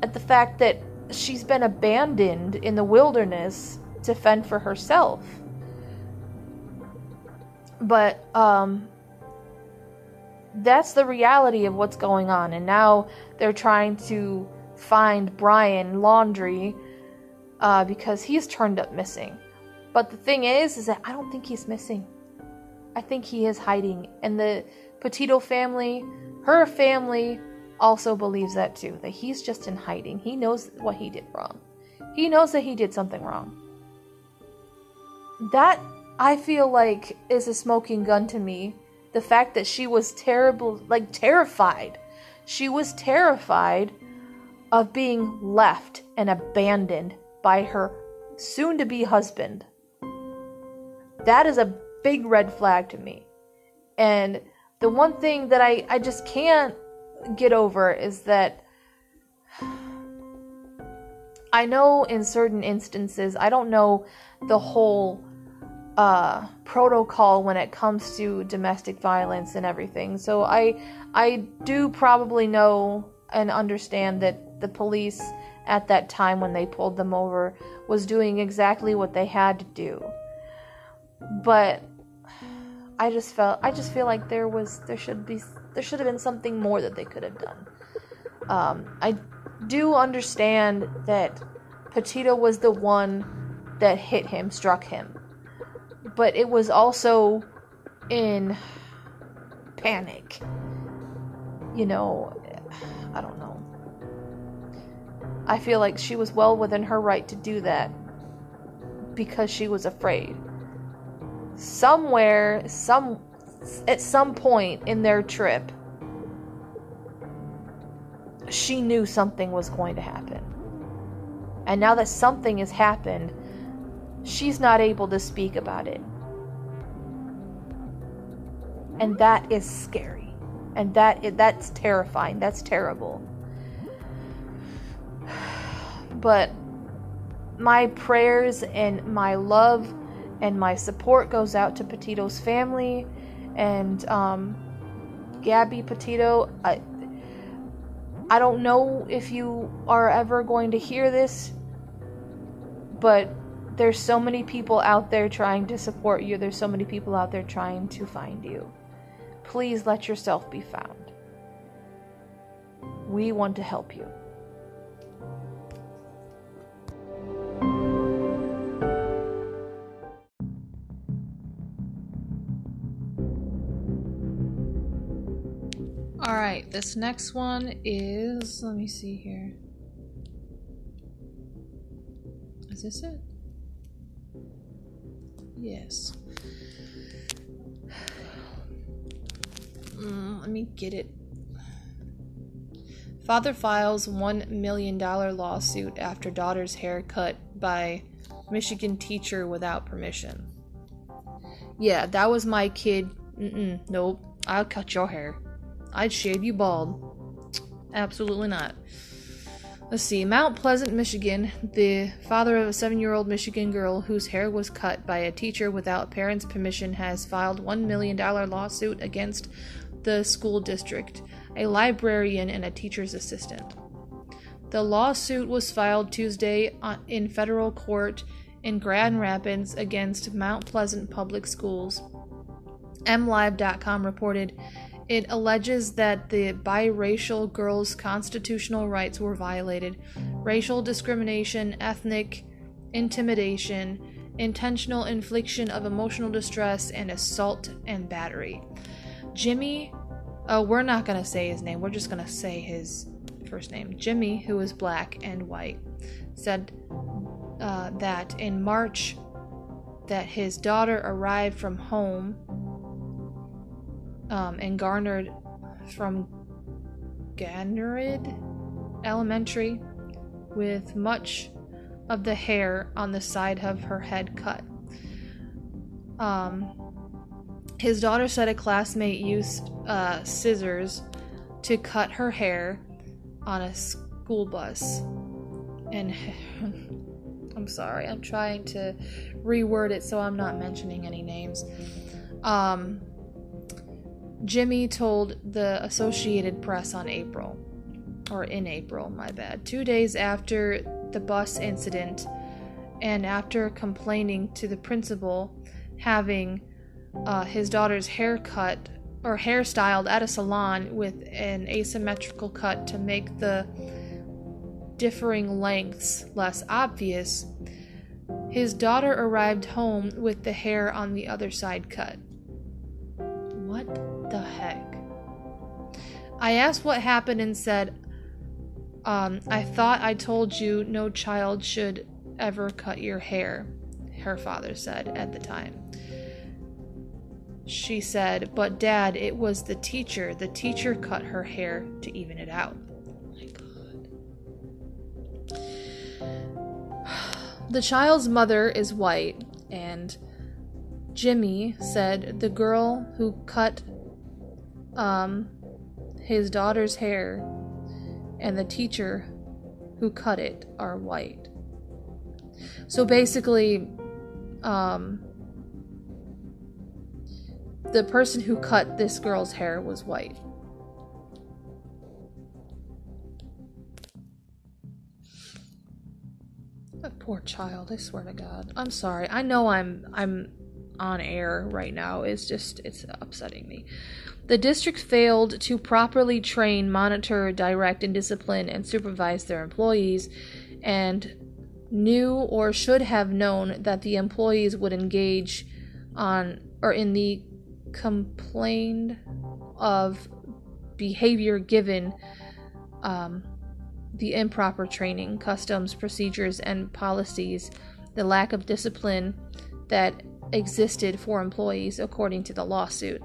at the fact that she's been abandoned in the wilderness to fend for herself but um that's the reality of what's going on and now they're trying to find Brian Laundrie uh, because he's turned up missing but the thing is is that I don't think he's missing I think he is hiding. And the Petito family, her family, also believes that too. That he's just in hiding. He knows what he did wrong. He knows that he did something wrong. That, I feel like, is a smoking gun to me. The fact that she was terrible, like terrified. She was terrified of being left and abandoned by her soon to be husband. That is a big red flag to me. And the one thing that I, I just can't get over is that I know in certain instances, I don't know the whole uh, protocol when it comes to domestic violence and everything. So I I do probably know and understand that the police at that time when they pulled them over was doing exactly what they had to do. But I just felt I just feel like there was there should be there should have been something more that they could have done. Um, I do understand that Petito was the one that hit him, struck him. But it was also in panic. You know, I feel like she was well within her right to do that because she was afraid. Somewhere, some at some point in their trip, she knew something was going to happen. And now that something has happened, she's not able to speak about it. And that is scary. And that that's terrifying. That's terrible. But my prayers and my love and my support goes out to Petito's family and um, Gabby Petito. I, I don't know if you are ever going to hear this, but there's so many people out there trying to support you. There's so many people out there trying to find you. Please let yourself be found. We want to help you. Alright, this next one is. Let me see here. Is this it? Yes. Mm, let me get it. Father files $1 million lawsuit after daughter's hair cut by Michigan teacher without permission. Yeah, that was my kid. Mm-mm, nope. I'll cut your hair. I'd shave you bald. Absolutely not. Let's see. Mount Pleasant, Michigan. The father of a seven year old Michigan girl whose hair was cut by a teacher without parents' permission has filed $1 million lawsuit against the school district, a librarian, and a teacher's assistant. The lawsuit was filed Tuesday uh, in federal court in Grand Rapids against Mount Pleasant Public Schools. MLive.com reported it alleges that the biracial girl's constitutional rights were violated, racial discrimination, ethnic intimidation, intentional infliction of emotional distress, and assault and battery. Jimmy, oh, we're not going to say his name, we're just going to say his first name. Jimmy, who is black and white, said uh, that in March that his daughter arrived from home um, and garnered from Ganiard Elementary with much of the hair on the side of her head cut. Um, his daughter said a classmate used uh, scissors to cut her hair on a school bus. And I'm sorry, I'm trying to reword it so I'm not mentioning any names. Um, Jimmy told the Associated Press on April, or in April, my bad, two days after the bus incident, and after complaining to the principal having uh, his daughter's hair cut or hairstyled at a salon with an asymmetrical cut to make the differing lengths less obvious, his daughter arrived home with the hair on the other side cut. What the heck? I asked what happened and said, um, I thought I told you no child should ever cut your hair, her father said at the time. She said, But dad, it was the teacher. The teacher cut her hair to even it out. Oh. The child's mother is white, and Jimmy said the girl who cut um, his daughter's hair and the teacher who cut it are white. So basically, um, the person who cut this girl's hair was white. That poor child, I swear to God. I'm sorry. I know I'm I'm on air right now It's just it's upsetting me. The district failed to properly train, monitor, direct, and discipline and supervise their employees, and knew or should have known that the employees would engage on or in the complained of behavior given um, the improper training, customs, procedures, and policies, the lack of discipline that existed for employees, according to the lawsuit.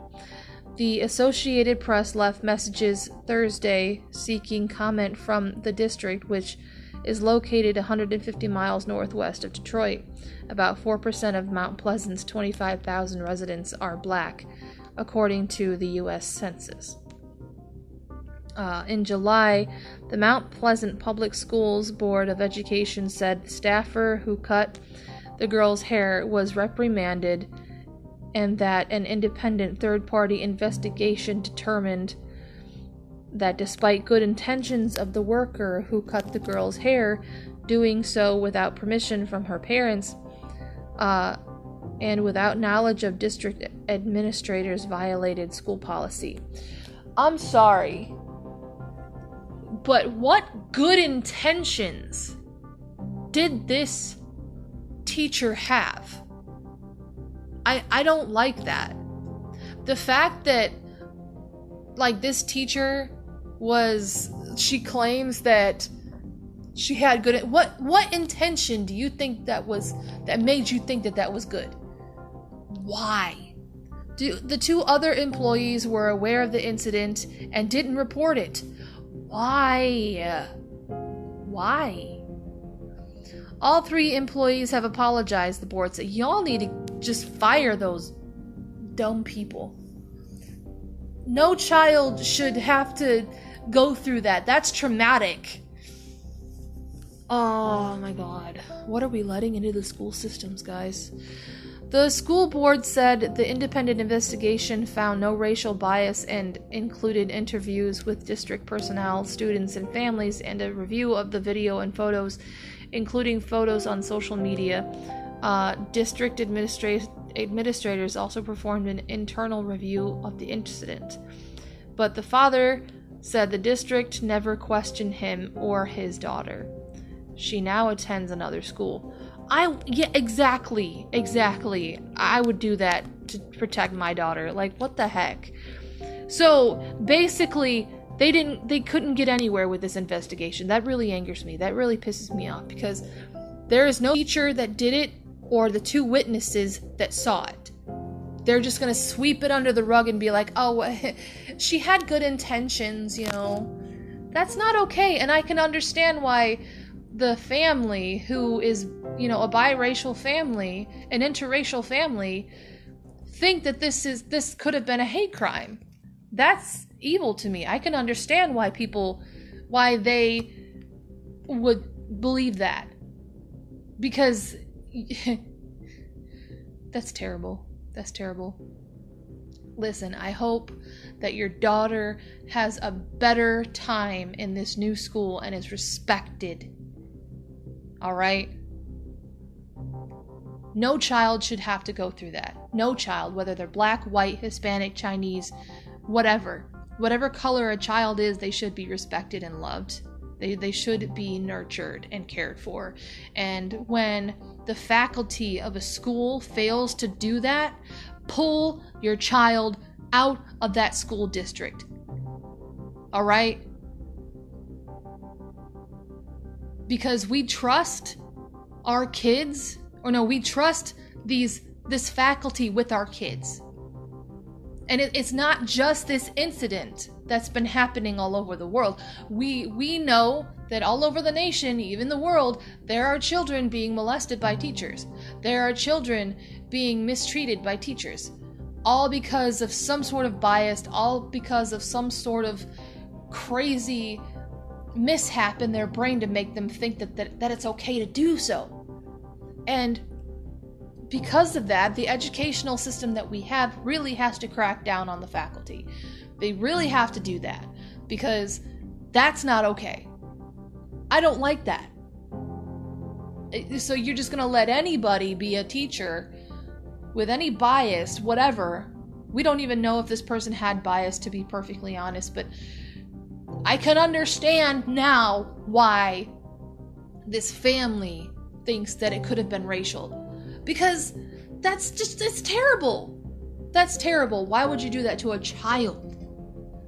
The Associated Press left messages Thursday seeking comment from the district, which is located 150 miles northwest of Detroit. About 4% of Mount Pleasant's 25,000 residents are black, according to the U.S. Census. Uh, in July, the Mount Pleasant Public Schools Board of Education said the staffer who cut the girl's hair was reprimanded and that an independent third party investigation determined that despite good intentions of the worker who cut the girl's hair, doing so without permission from her parents uh, and without knowledge of district administrators violated school policy. I'm sorry, but what good intentions did this teacher have? I I don't like that. The fact that like this teacher was she claims that she had good what what intention do you think that was that made you think that that was good? Why? Do, the two other employees were aware of the incident and didn't report it. Why? Why? All three employees have apologized, the board said. Y'all need to just fire those dumb people. No child should have to go through that. That's traumatic. Oh my god. What are we letting into the school systems, guys? The school board said the independent investigation found no racial bias and included interviews with district personnel, students, and families, and a review of the video and photos, including photos on social media. Uh, district administra- administrators also performed an internal review of the incident. But the father said the district never questioned him or his daughter. She now attends another school. I yeah exactly exactly I would do that to protect my daughter like what the heck so basically they didn't they couldn't get anywhere with this investigation. That really angers me. That really pisses me off because there is no teacher that did it or the two witnesses that saw it. They're just going to sweep it under the rug and be like oh she had good intentions you know. That's not okay and i can understand why the family who is, you know, a biracial family, an interracial family, think that this is this could have been a hate crime. That's evil to me. I can understand why people why they would believe that. Because that's terrible. That's terrible. Listen, I hope that your daughter has a better time in this new school and is respected all right? No child should have to go through that. No child, whether they're black, white, Hispanic, Chinese, whatever. Whatever color a child is, they should be respected and loved. They, they should be nurtured and cared for. And when the faculty of a school fails to do that, pull your child out of that school district. All right? because we trust our kids or no we trust these this faculty with our kids and it, it's not just this incident that's been happening all over the world. We we know that all over the nation even the world there are children being molested by teachers. There are children being mistreated by teachers. All because of some sort of bias all because of some sort of crazy mishap in their brain to make them think that, that, that it's okay to do so. And because of that, the educational system that we have really has to crack down on the faculty. They really have to do that because that's not okay. I don't like that. So you're just going to let anybody be a teacher with any bias, whatever. We don't even know if this person had bias, to be perfectly honest, but I can understand now why this family thinks that it could have been racial. Because that's just, that's terrible. That's terrible. Why would you do that to a child?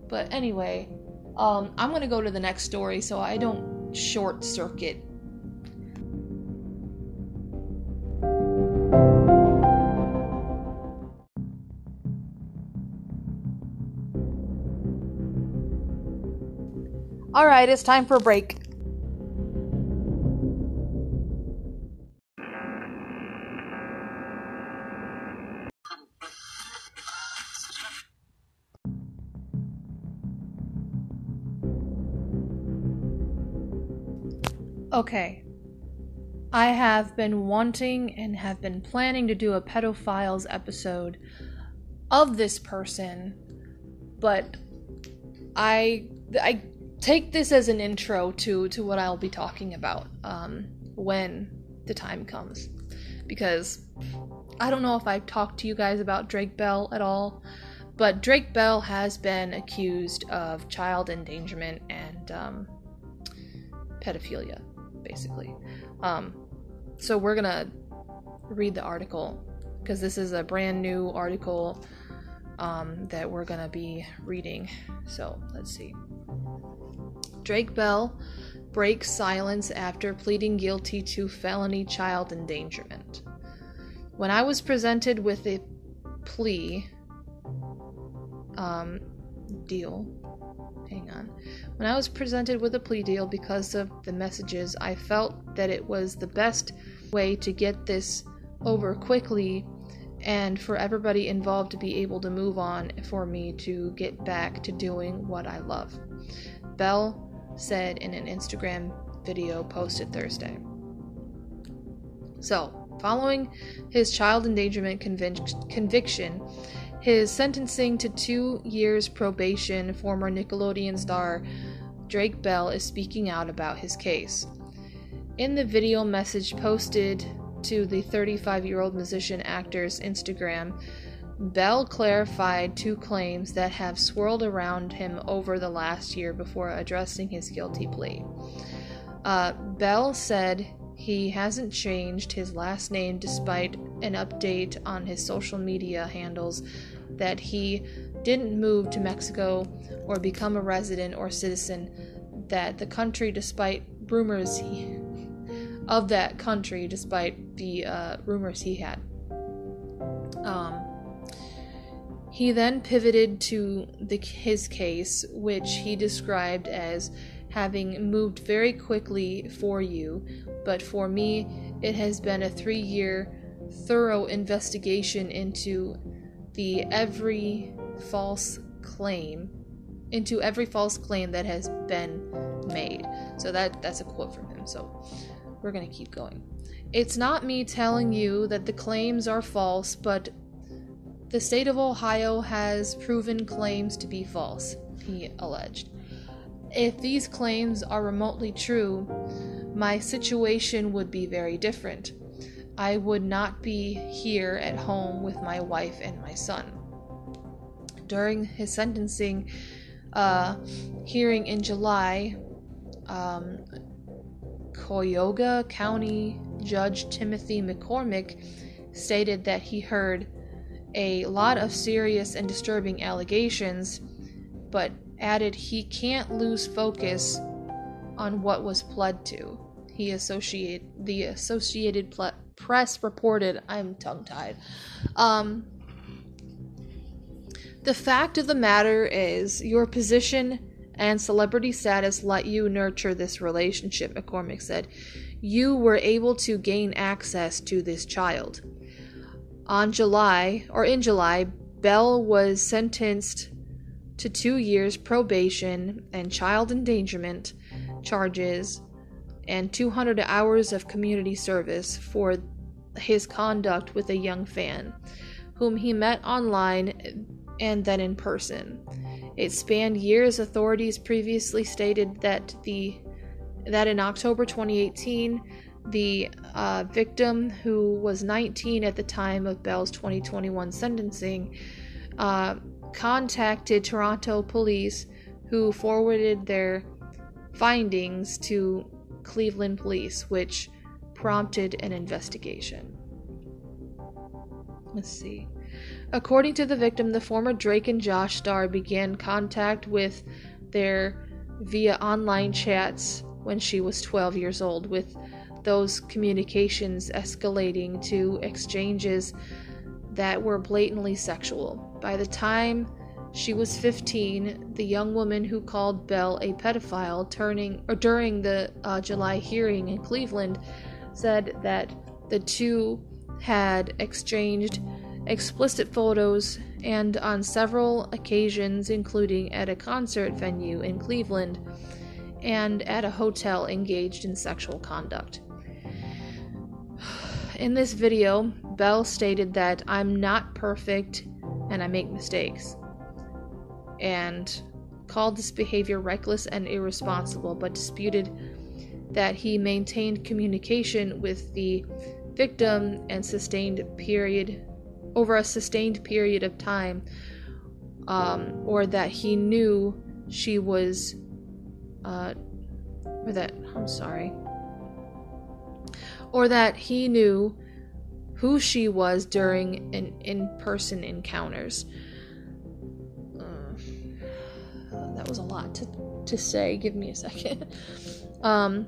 But anyway, um, I'm gonna go to the next story so I don't short circuit All right, it's time for a break. Okay. I have been wanting and have been planning to do a pedophiles episode of this person, but I I take this as an intro to to what I'll be talking about um, when the time comes, because I don't know if I've talked to you guys about Drake Bell at all, but Drake Bell has been accused of child endangerment and um, pedophilia, basically. Um, so we're gonna read the article because this is a brand new article um, that we're gonna be reading. So let's see. Drake Bell breaks silence after pleading guilty to felony child endangerment. When I was presented with a plea um, deal, hang on. When I was presented with a plea deal because of the messages, I felt that it was the best way to get this over quickly and for everybody involved to be able to move on for me to get back to doing what I love. Bell said in an Instagram video posted Thursday. So, following his child endangerment convic- conviction, his sentencing to two years probation, former Nickelodeon star Drake Bell is speaking out about his case. In the video message posted to the 35 year old musician actor's Instagram, Bell clarified two claims that have swirled around him over the last year before addressing his guilty plea. Uh, Bell said he hasn't changed his last name despite an update on his social media handles that he didn't move to Mexico or become a resident or citizen that the country despite rumors he, of that country despite the uh, rumors he had. Um, he then pivoted to the, his case, which he described as having moved very quickly for you, but for me, it has been a three year thorough investigation into the every false claim into every false claim that has been made. So that that's a quote from him. So we're going to keep going. It's not me telling you that the claims are false, but the state of Ohio has proven claims to be false, he alleged. If these claims are remotely true, my situation would be very different. I would not be here at home with my wife and my son. During his sentencing uh, hearing in July, um, Cuyahoga County Judge Timothy McCormick stated that he heard a lot of serious and disturbing allegations, but added he can't lose focus on what was pled to. He associate the Associated Ple- Press reported. I'm tongue tied. Um, the fact of the matter is, your position and celebrity status let you nurture this relationship, McCormick said. You were able to gain access to this child. On July, or in July, Bell was sentenced to two years probation and child endangerment charges and 200 hours of community service for his conduct with a young fan, whom he met online and then in person. It spanned years. Authorities previously stated that the that in October 2018, the uh, victim, who was 19 at the time of Bell's 2021 sentencing, uh, contacted Toronto police, who forwarded their findings to Cleveland police, which prompted an investigation. Let's see. According to the victim, the former Drake and Josh star began contact with their via online chats when she was 12 years old, with those communications escalating to exchanges that were blatantly sexual. By the time she was 15, the young woman who called Bell a pedophile turning or during the uh, July hearing in Cleveland said that the two had exchanged explicit photos and on several occasions including at a concert venue in Cleveland and at a hotel engaged in sexual conduct. In this video, Bell stated that I'm not perfect and I make mistakes, and called this behavior reckless and irresponsible, but disputed that he maintained communication with the victim and sustained period over a sustained period of time um, or that he knew she was uh, or that i'm sorry or that he knew who she was during an in-person encounters that was a lot to, to say give me a second um,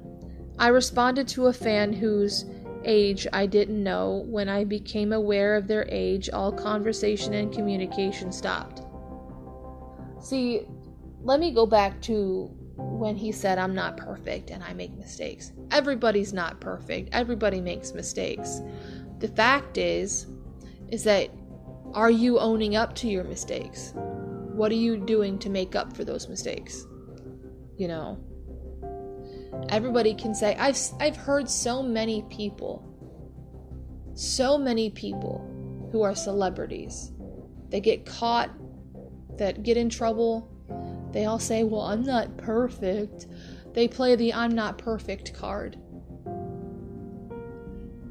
I responded to a fan whose age I didn't know. When I became aware of their age, all conversation and communication stopped. See, let me go back to when he said, I'm not perfect and I make mistakes. Everybody's not perfect, everybody makes mistakes. The fact is, is that are you owning up to your mistakes? What are you doing to make up for those mistakes? You know, everybody can say I've I've heard so many people so many people who are celebrities. They get caught that get in trouble. They all say well I'm not perfect. They play the I'm not perfect card.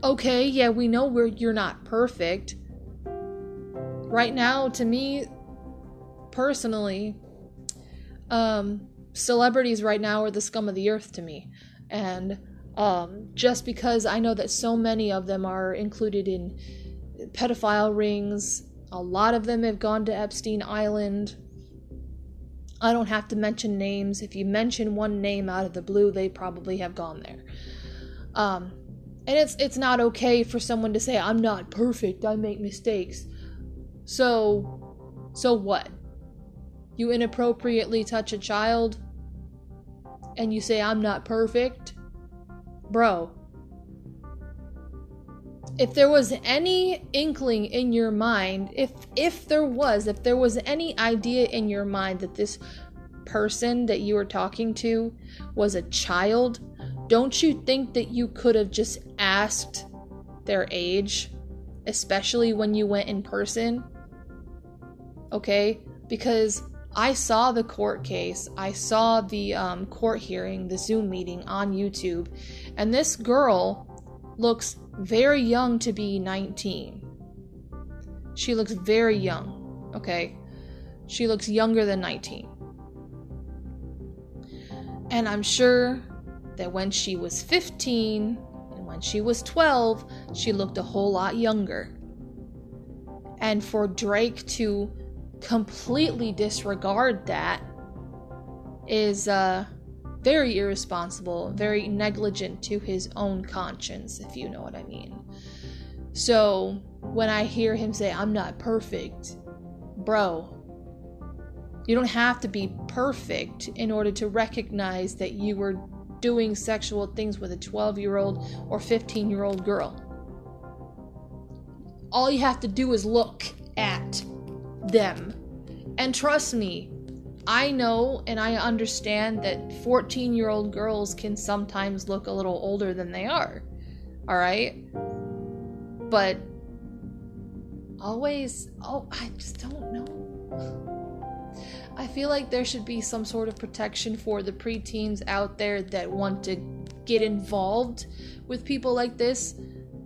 Okay yeah we know where you're not perfect. Right now to me personally um celebrities right now are the scum of the earth to me. And um, just because I know that so many of them are included in pedophile rings, a lot of them have gone to Epstein Island. I don't have to mention names. If you mention one name out of the blue, they probably have gone there. Um, and it's it's not okay for someone to say I'm not perfect. I make mistakes. So so what? You inappropriately touch a child and you say, I'm not perfect, bro, if there was any inkling in your mind, if if there was, if there was any idea in your mind that this person that you were talking to was a child, don't you think that you could have just asked their age, especially when you went in person? Okay? Because I saw the court case, I saw the um, court hearing, the Zoom meeting on YouTube, and this girl looks very young to be 19. She looks very young, okay? She looks younger than 19. And I'm sure that when she was 15 and when she was 12, she looked a whole lot younger. And for Drake to completely disregard that is uh, very irresponsible, very negligent to his own conscience, if you know what I mean. So when I hear him say, I'm not perfect, bro, you don't have to be perfect in order to recognize that you were doing sexual things with a 12 year old or 15 year old girl. All you have to do is look at them. And trust me, I know and I understand that 14 year old girls can sometimes look a little older than they are. Alright? But always, oh, I just don't know. I feel like there should be some sort of protection for the preteens out there that want to get involved with people like this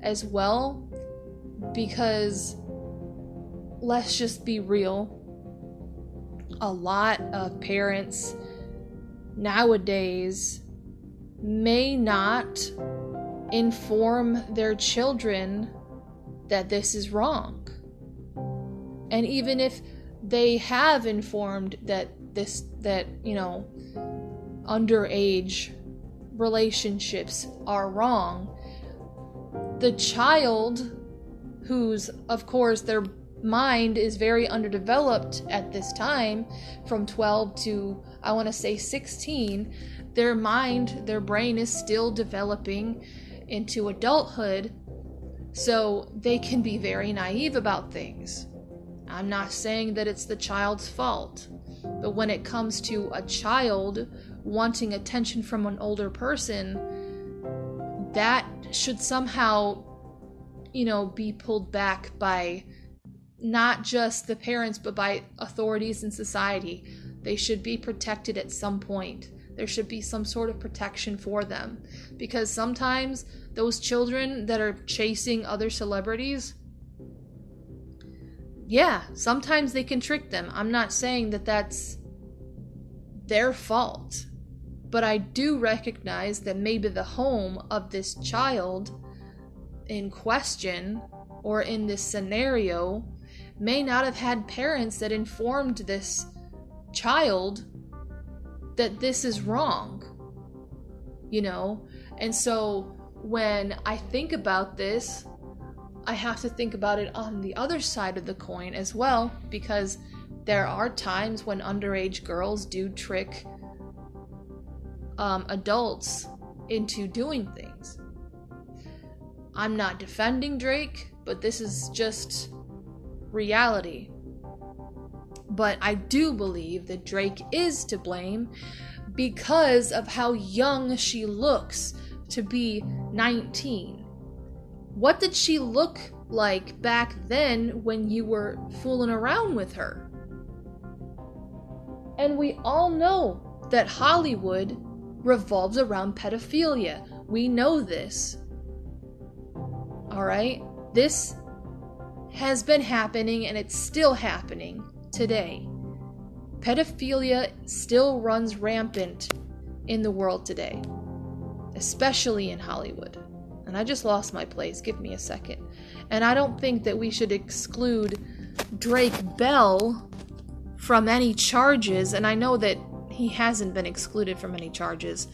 as well because let's just be real a lot of parents nowadays may not inform their children that this is wrong. And even if they have informed that this, that, you know, underage relationships are wrong, the child, who's, of course, their mind is very underdeveloped at this time, from 12 to, I want to say, 16, their mind, their brain is still developing into adulthood, so they can be very naive about things. I'm not saying that it's the child's fault, but when it comes to a child wanting attention from an older person, that should somehow, you know, be pulled back by not just the parents, but by authorities in society. They should be protected at some point. There should be some sort of protection for them. Because sometimes those children that are chasing other celebrities, yeah, sometimes they can trick them. I'm not saying that that's their fault. But I do recognize that maybe the home of this child in question or in this scenario may not have had parents that informed this child that this is wrong. You know? And so when I think about this, I have to think about it on the other side of the coin as well, because there are times when underage girls do trick um, adults into doing things. I'm not defending Drake, but this is just reality. But I do believe that Drake is to blame because of how young she looks to be 19. What did she look like back then when you were fooling around with her? And we all know that Hollywood revolves around pedophilia. We know this. Alright? This has been happening and it's still happening today. Pedophilia still runs rampant in the world today, especially in Hollywood. And I just lost my place. Give me a second. And I don't think that we should exclude Drake Bell from any charges. And I know that he hasn't been excluded from any charges,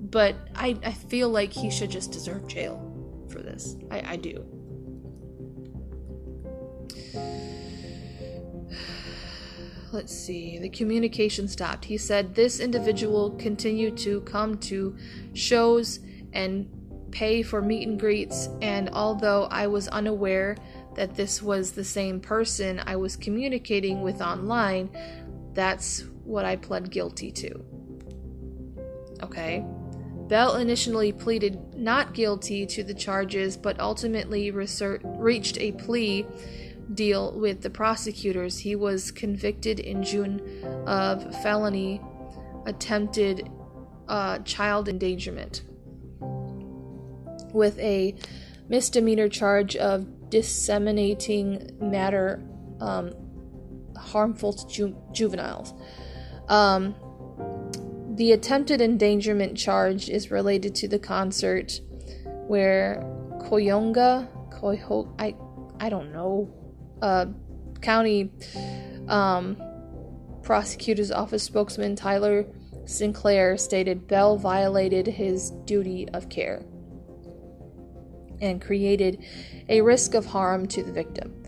but I, I feel like he should just deserve jail for this. I, I do. let's see, the communication stopped. He said this individual continued to come to shows and pay for meet and greets, and although I was unaware that this was the same person I was communicating with online, that's what I pled guilty to. Okay. Bell initially pleaded not guilty to the charges, but ultimately reached a plea deal with the prosecutors. He was convicted in June of felony attempted uh, child endangerment with a misdemeanor charge of disseminating matter um, harmful to ju- juveniles. Um, the attempted endangerment charge is related to the concert where Koyonga, Koyho, I, I don't know uh, county um, prosecutor's office spokesman Tyler Sinclair stated Bell violated his duty of care and created a risk of harm to the victim.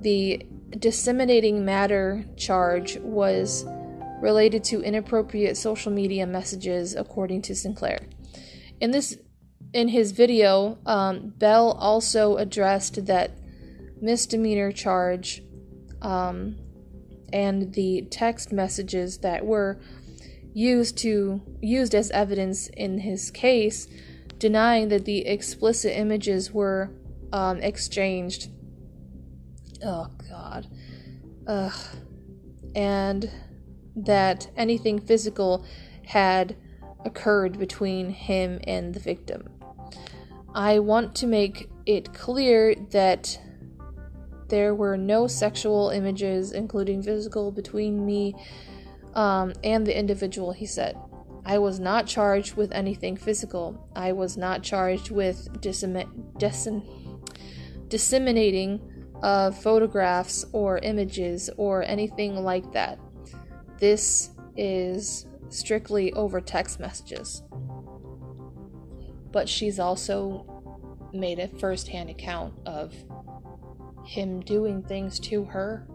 The disseminating matter charge was related to inappropriate social media messages, according to Sinclair. In this, in his video, um, Bell also addressed that misdemeanor charge um, and the text messages that were used to used as evidence in his case denying that the explicit images were um, exchanged oh god Ugh. and that anything physical had occurred between him and the victim. I want to make it clear that there were no sexual images, including physical, between me um, and the individual, he said. I was not charged with anything physical. I was not charged with disseminating photographs or images or anything like that. This is strictly over text messages. But she's also made a first hand account of him doing things to her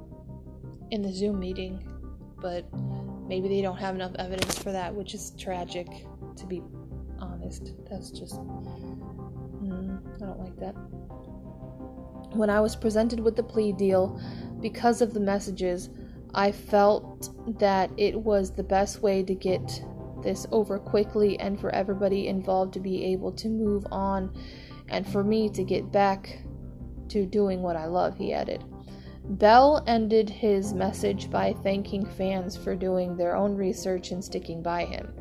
in the Zoom meeting, but maybe they don't have enough evidence for that, which is tragic, to be honest. That's just. Mm, I don't like that. When I was presented with the plea deal, because of the messages, I felt that it was the best way to get this over quickly and for everybody involved to be able to move on and for me to get back to doing what I love, he added. Bell ended his message by thanking fans for doing their own research and sticking by him.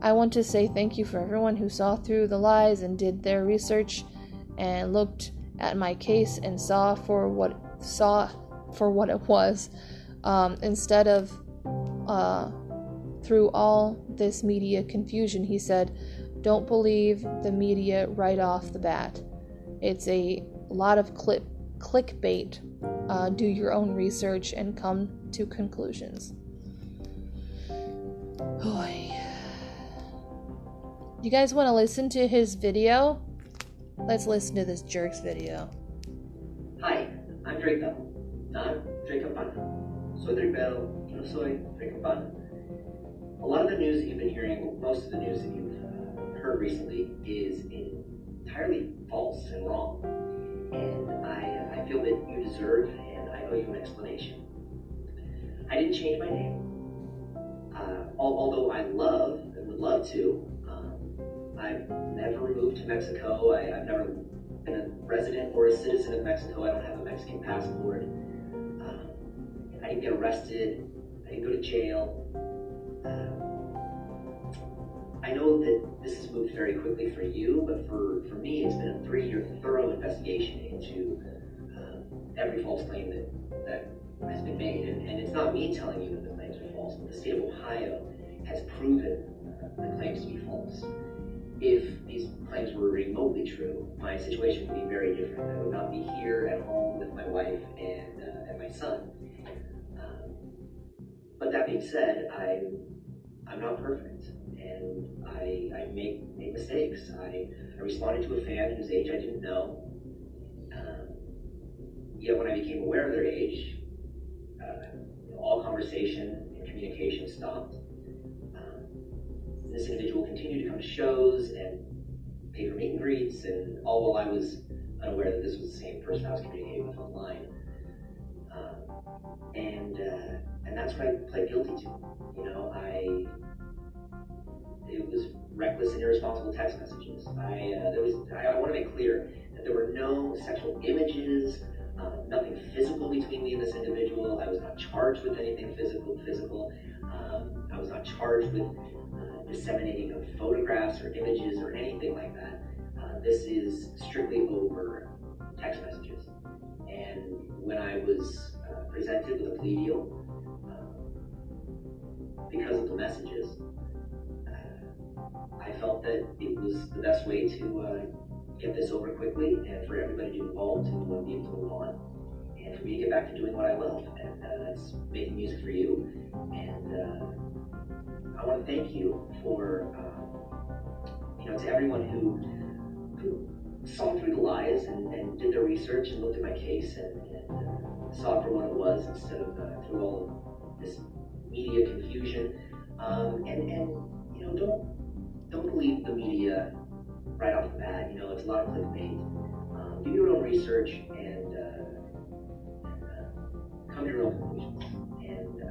I want to say thank you for everyone who saw through the lies and did their research and looked at my case and saw for what saw for what it was um, instead of uh, through all this media confusion he said don't believe the media right off the bat it's a lot of clip clickbait uh, do your own research and come to conclusions you guys want to listen to his video Let's listen to this jerk's video. Hi, I'm Bell. I'm. Soy Bell. Soy. A lot of the news that you've been hearing, most of the news that you've uh, heard recently, is entirely false and wrong. And I, I feel that you deserve, and I owe you an explanation. I didn't change my name. Uh, although I love and would love to, I've never moved to Mexico. I, have never been a resident or a citizen of Mexico. I don't have a Mexican passport. Um, I didn't get arrested. I didn't go to jail. I know that this has moved very quickly for you, but for, for me, it's been a three year thorough investigation into uh, every false claim that, that has been made. And, and it's not me telling you that the claims are false, but the state of Ohio has proven uh, the claims to be false if these claims were remotely true, my situation would be very different. I would not be here at home with my wife and, uh, and my son. Um, but that being said, I, I'm not perfect, and I, I make, make mistakes. I, I responded to a fan whose age I didn't know. Um, yet when I became aware of their age, uh, all conversation and communication stopped this individual continued to come to shows and pay for meet and greets, and all while I was unaware that this was the same person I was communicating with online. Um, and uh, and that's what I pled guilty to. You know, I it was reckless and irresponsible text messages. I uh, there was I, want to make clear that there were no sexual images, um, nothing physical between me and this individual. I was not charged with anything physical. Physical. Um, I was not charged with disseminating of photographs or images or anything like that. Uh, this is strictly over text messages. And when I was uh, presented with a plea deal, uh, because of the messages, uh, I felt that it was the best way to uh, get this over quickly and for everybody involved to be able to move on and for me to get back to doing what I love, and uh, that's making music for you. And uh, I want to thank you for, um, you know, to everyone who, who saw through the lies and, and, did their research and looked at my case and, and uh, saw for what it was instead of uh, through all this media confusion. Um, and, and, you know, don't, don't believe the media right off the bat. You know, it's a lot of clickbait. Um, do your own research and, uh, and uh, come to your own conclusions. And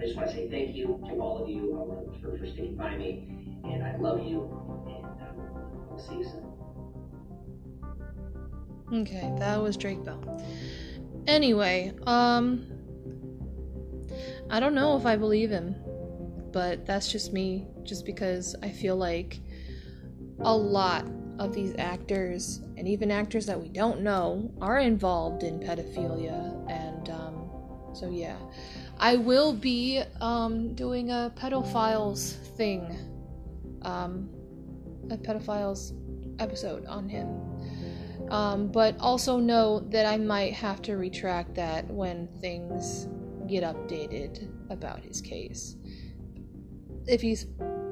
I just want to say thank you to all of you uh, for, for sticking by me, and I love you, and uh, we'll see you soon. Okay, that was Drake Bell. Anyway, um, I don't know if I believe him. But that's just me, just because I feel like a lot of these actors, and even actors that we don't know, are involved in pedophilia. And um, so, yeah. I will be um, doing a pedophiles thing, um, a pedophiles episode on him. Um, but also know that I might have to retract that when things get updated about his case. If he's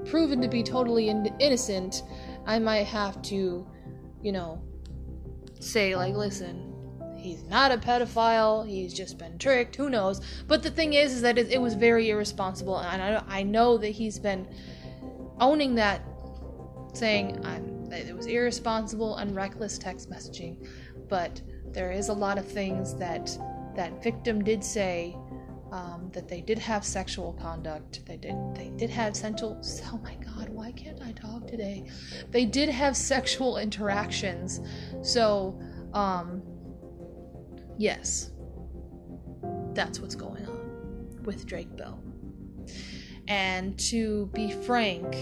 proven to be totally in- innocent, I might have to, you know, say, like, listen, he's not a pedophile, he's just been tricked, who knows. But the thing is, is that it, it was very irresponsible, and I, I know that he's been owning that, saying, I'm that it was irresponsible and reckless text messaging. But there is a lot of things that that victim did say um, that they did have sexual conduct. They did they did have sensual. Oh my God, why can't I talk today? They did have sexual interactions. So, um, yes, that's what's going on with Drake Bell. And to be frank,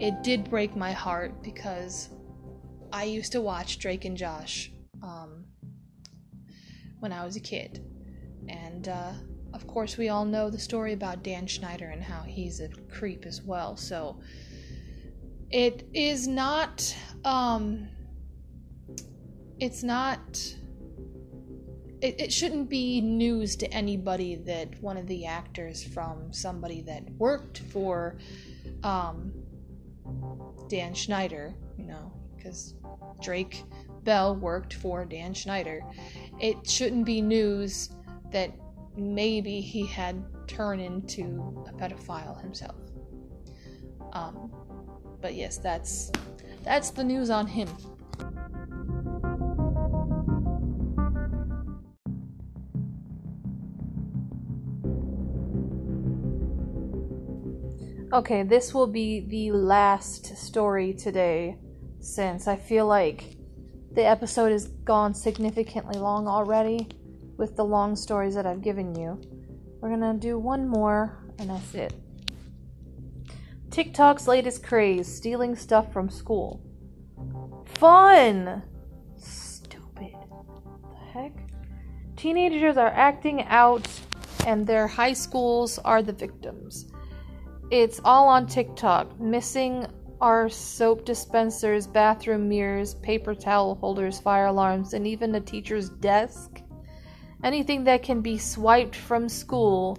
it did break my heart because I used to watch Drake and Josh um, when I was a kid. And uh, of course, we all know the story about Dan Schneider and how he's a creep as well. So it is not. Um, it's not. It, it shouldn't be news to anybody that one of the actors from somebody that worked for um, Dan Schneider, you know, because Drake Bell worked for Dan Schneider. It shouldn't be news that maybe he had turned into a pedophile himself. Um, but yes, that's that's the news on him. Okay, this will be the last story today since I feel like the episode has gone significantly long already with the long stories that I've given you. We're gonna do one more, and that's it. TikTok's latest craze stealing stuff from school. Fun! Stupid. The heck? Teenagers are acting out, and their high schools are the victims. It's all on TikTok. Missing are soap dispensers, bathroom mirrors, paper towel holders, fire alarms, and even a teacher's desk. Anything that can be swiped from school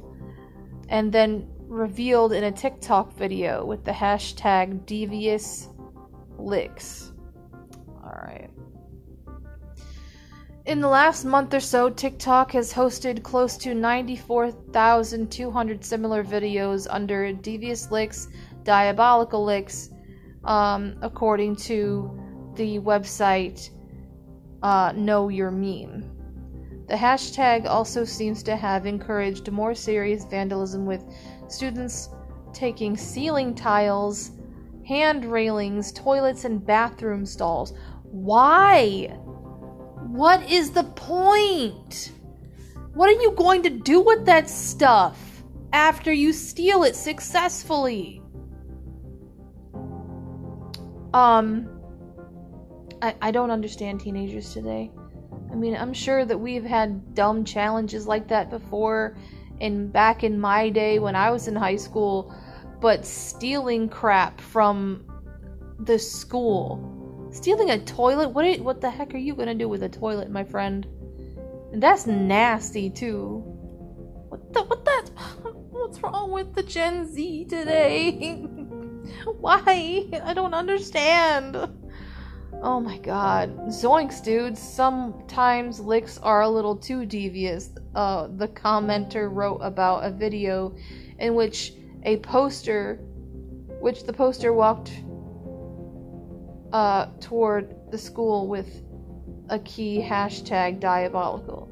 and then revealed in a TikTok video with the hashtag devious licks. Alright. In the last month or so, TikTok has hosted close to 94,200 similar videos under Devious Licks, Diabolical Licks, um, according to the website uh, Know Your Meme. The hashtag also seems to have encouraged more serious vandalism with students taking ceiling tiles, hand railings, toilets, and bathroom stalls. Why? What is the point? What are you going to do with that stuff after you steal it successfully? Um, I, I don't understand teenagers today. I mean, I'm sure that we've had dumb challenges like that before and back in my day when I was in high school, but stealing crap from the school Stealing a toilet? What are, what the heck are you gonna do with a toilet, my friend? And that's nasty too. What the what that what's wrong with the Gen Z today? Why? I don't understand. Oh my god. Zoinks, dude. Sometimes licks are a little too devious. Uh, the commenter wrote about a video in which a poster, which the poster walked uh, toward the school with a key hashtag diabolical.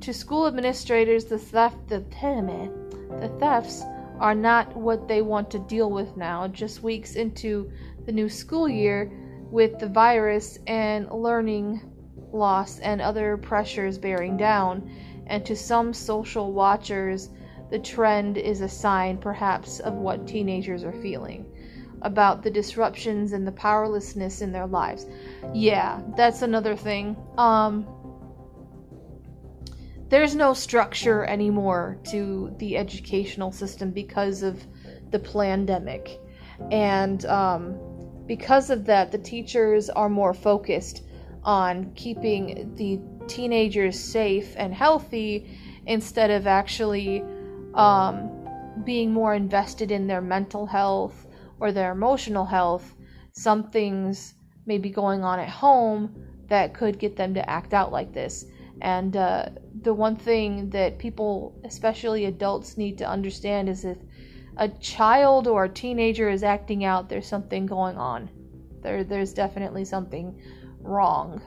To school administrators, the theft, the, the thefts are not what they want to deal with now, just weeks into the new school year with the virus and learning loss and other pressures bearing down. And to some social watchers, the trend is a sign, perhaps, of what teenagers are feeling about the disruptions and the powerlessness in their lives. Yeah, that's another thing. Um, there's no structure anymore to the educational system because of the pandemic. And um, because of that, the teachers are more focused on keeping the teenagers safe and healthy instead of actually um, being more invested in their mental health or their emotional health. Some things may be going on at home that could get them to act out like this. And uh, the one thing that people, especially adults, need to understand is if a child or a teenager is acting out, there's something going on. There, there's definitely something wrong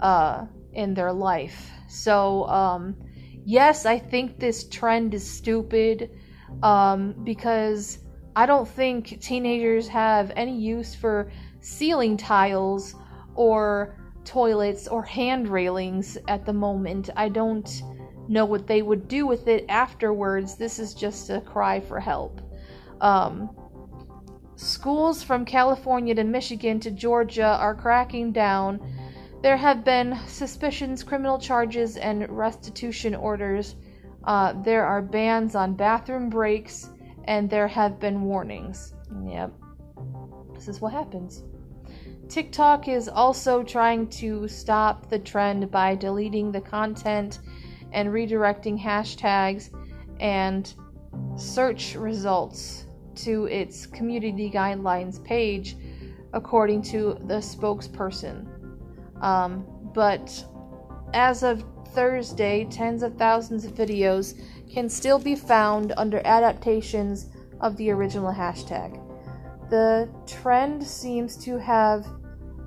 uh, in their life. So, um, yes, I think this trend is stupid um, because I don't think teenagers have any use for ceiling tiles or toilets or hand railings at the moment. I don't know what they would do with it afterwards. This is just a cry for help. Um, schools from California to Michigan to Georgia are cracking down. There have been suspicions, criminal charges, and restitution orders. Uh, there are bans on bathroom breaks, and there have been warnings. Yep. This is what happens. TikTok is also trying to stop the trend by deleting the content and redirecting hashtags and search results to its community guidelines page, according to the spokesperson. Um, but as of Thursday, tens of thousands of videos can still be found under adaptations of the original hashtag. The trend seems to have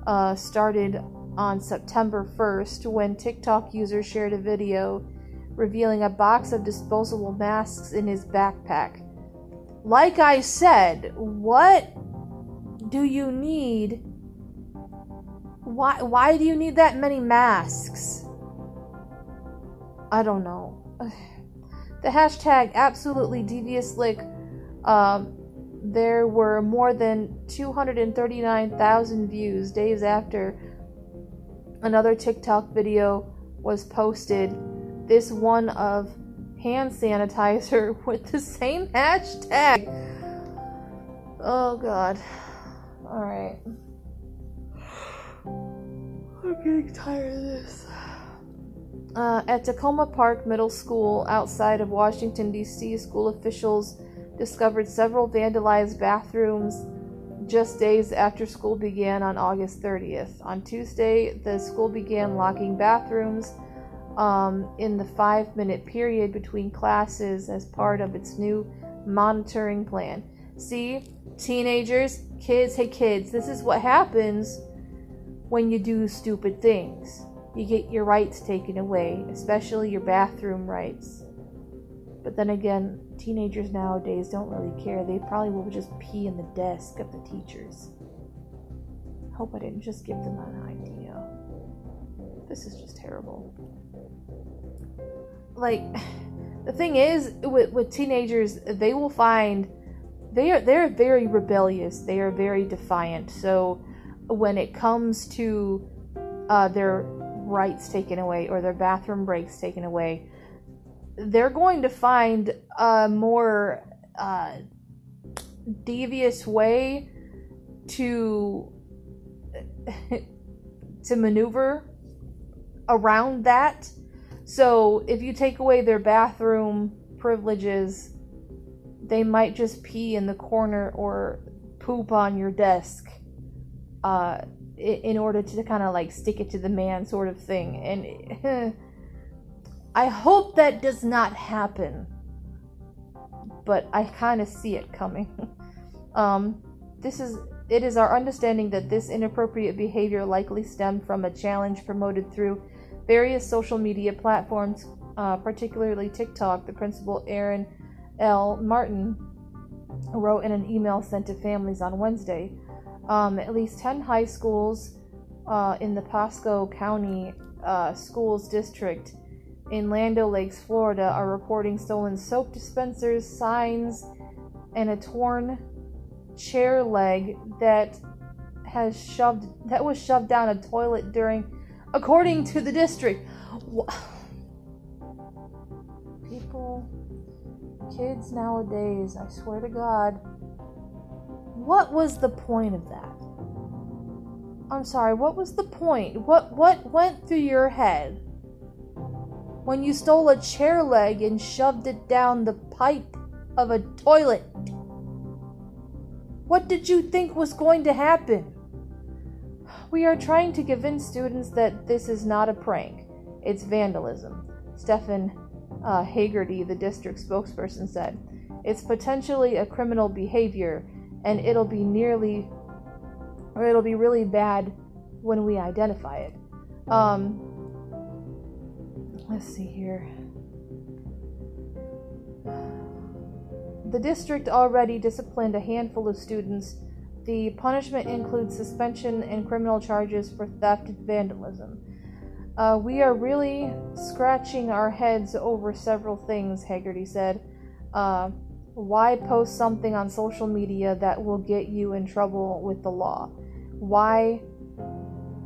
uh, started on September 1st when TikTok users shared a video revealing a box of disposable masks in his backpack. Like I said, what do you need? Why why do you need that many masks? I don't know. The hashtag absolutely devious lick um, there were more than 239,000 views days after another TikTok video was posted. This one of hand sanitizer with the same hashtag. Oh god. Alright. I'm getting tired of this. Uh, at Takoma Park Middle School outside of Washington, D.C., school officials discovered several vandalized bathrooms just days after school began on August 30th. On Tuesday, the school began locking bathrooms um, in the five minute period between classes as part of its new monitoring plan. See, teenagers, kids, hey kids, this is what happens when you do stupid things. You get your rights taken away, especially your bathroom rights. But then again, teenagers nowadays don't really care. They probably will just pee in the desk of the teachers. Hope I didn't just give them an idea. This is just terrible. Like, the thing is, with, with teenagers, they will find they are they're very rebellious. They are very defiant. So when it comes to uh, their rights taken away or their bathroom breaks taken away, they're going to find a more uh, devious way to to maneuver around that. So if you take away their bathroom privileges, they might just pee in the corner or poop on your desk uh, in order to kind of like stick it to the man sort of thing. And I hope that does not happen. But I kind of see it coming. um, this is it is our understanding that this inappropriate behavior likely stemmed from a challenge promoted through various social media platforms, uh, particularly TikTok. The principal, Aaron L. Martin, wrote in an email sent to families on Wednesday. Um, at least 10 high schools uh, in the Pasco County uh, Schools District in Land Lakes, Florida, are reporting stolen soap dispensers, signs, and a torn chair leg that has shoved that was shoved down a toilet during according to the district people kids nowadays i swear to god what was the point of that? I'm sorry what was the point? What what went through your head when you stole a chair leg and shoved it down the pipe of a toilet? What did you think was going to happen we are trying to convince students that this is not a prank, it's vandalism. Stephen uh, Hagerty, the district spokesperson, said. It's potentially a criminal behavior, and it'll be nearly, or it'll be really bad when we identify it. Um, let's see here. The district already disciplined a handful of students the punishment includes suspension and criminal charges for theft and vandalism. Uh, we are really scratching our heads over several things, Haggerty said. Uh, why post something on social media that will get you in trouble with the law? Why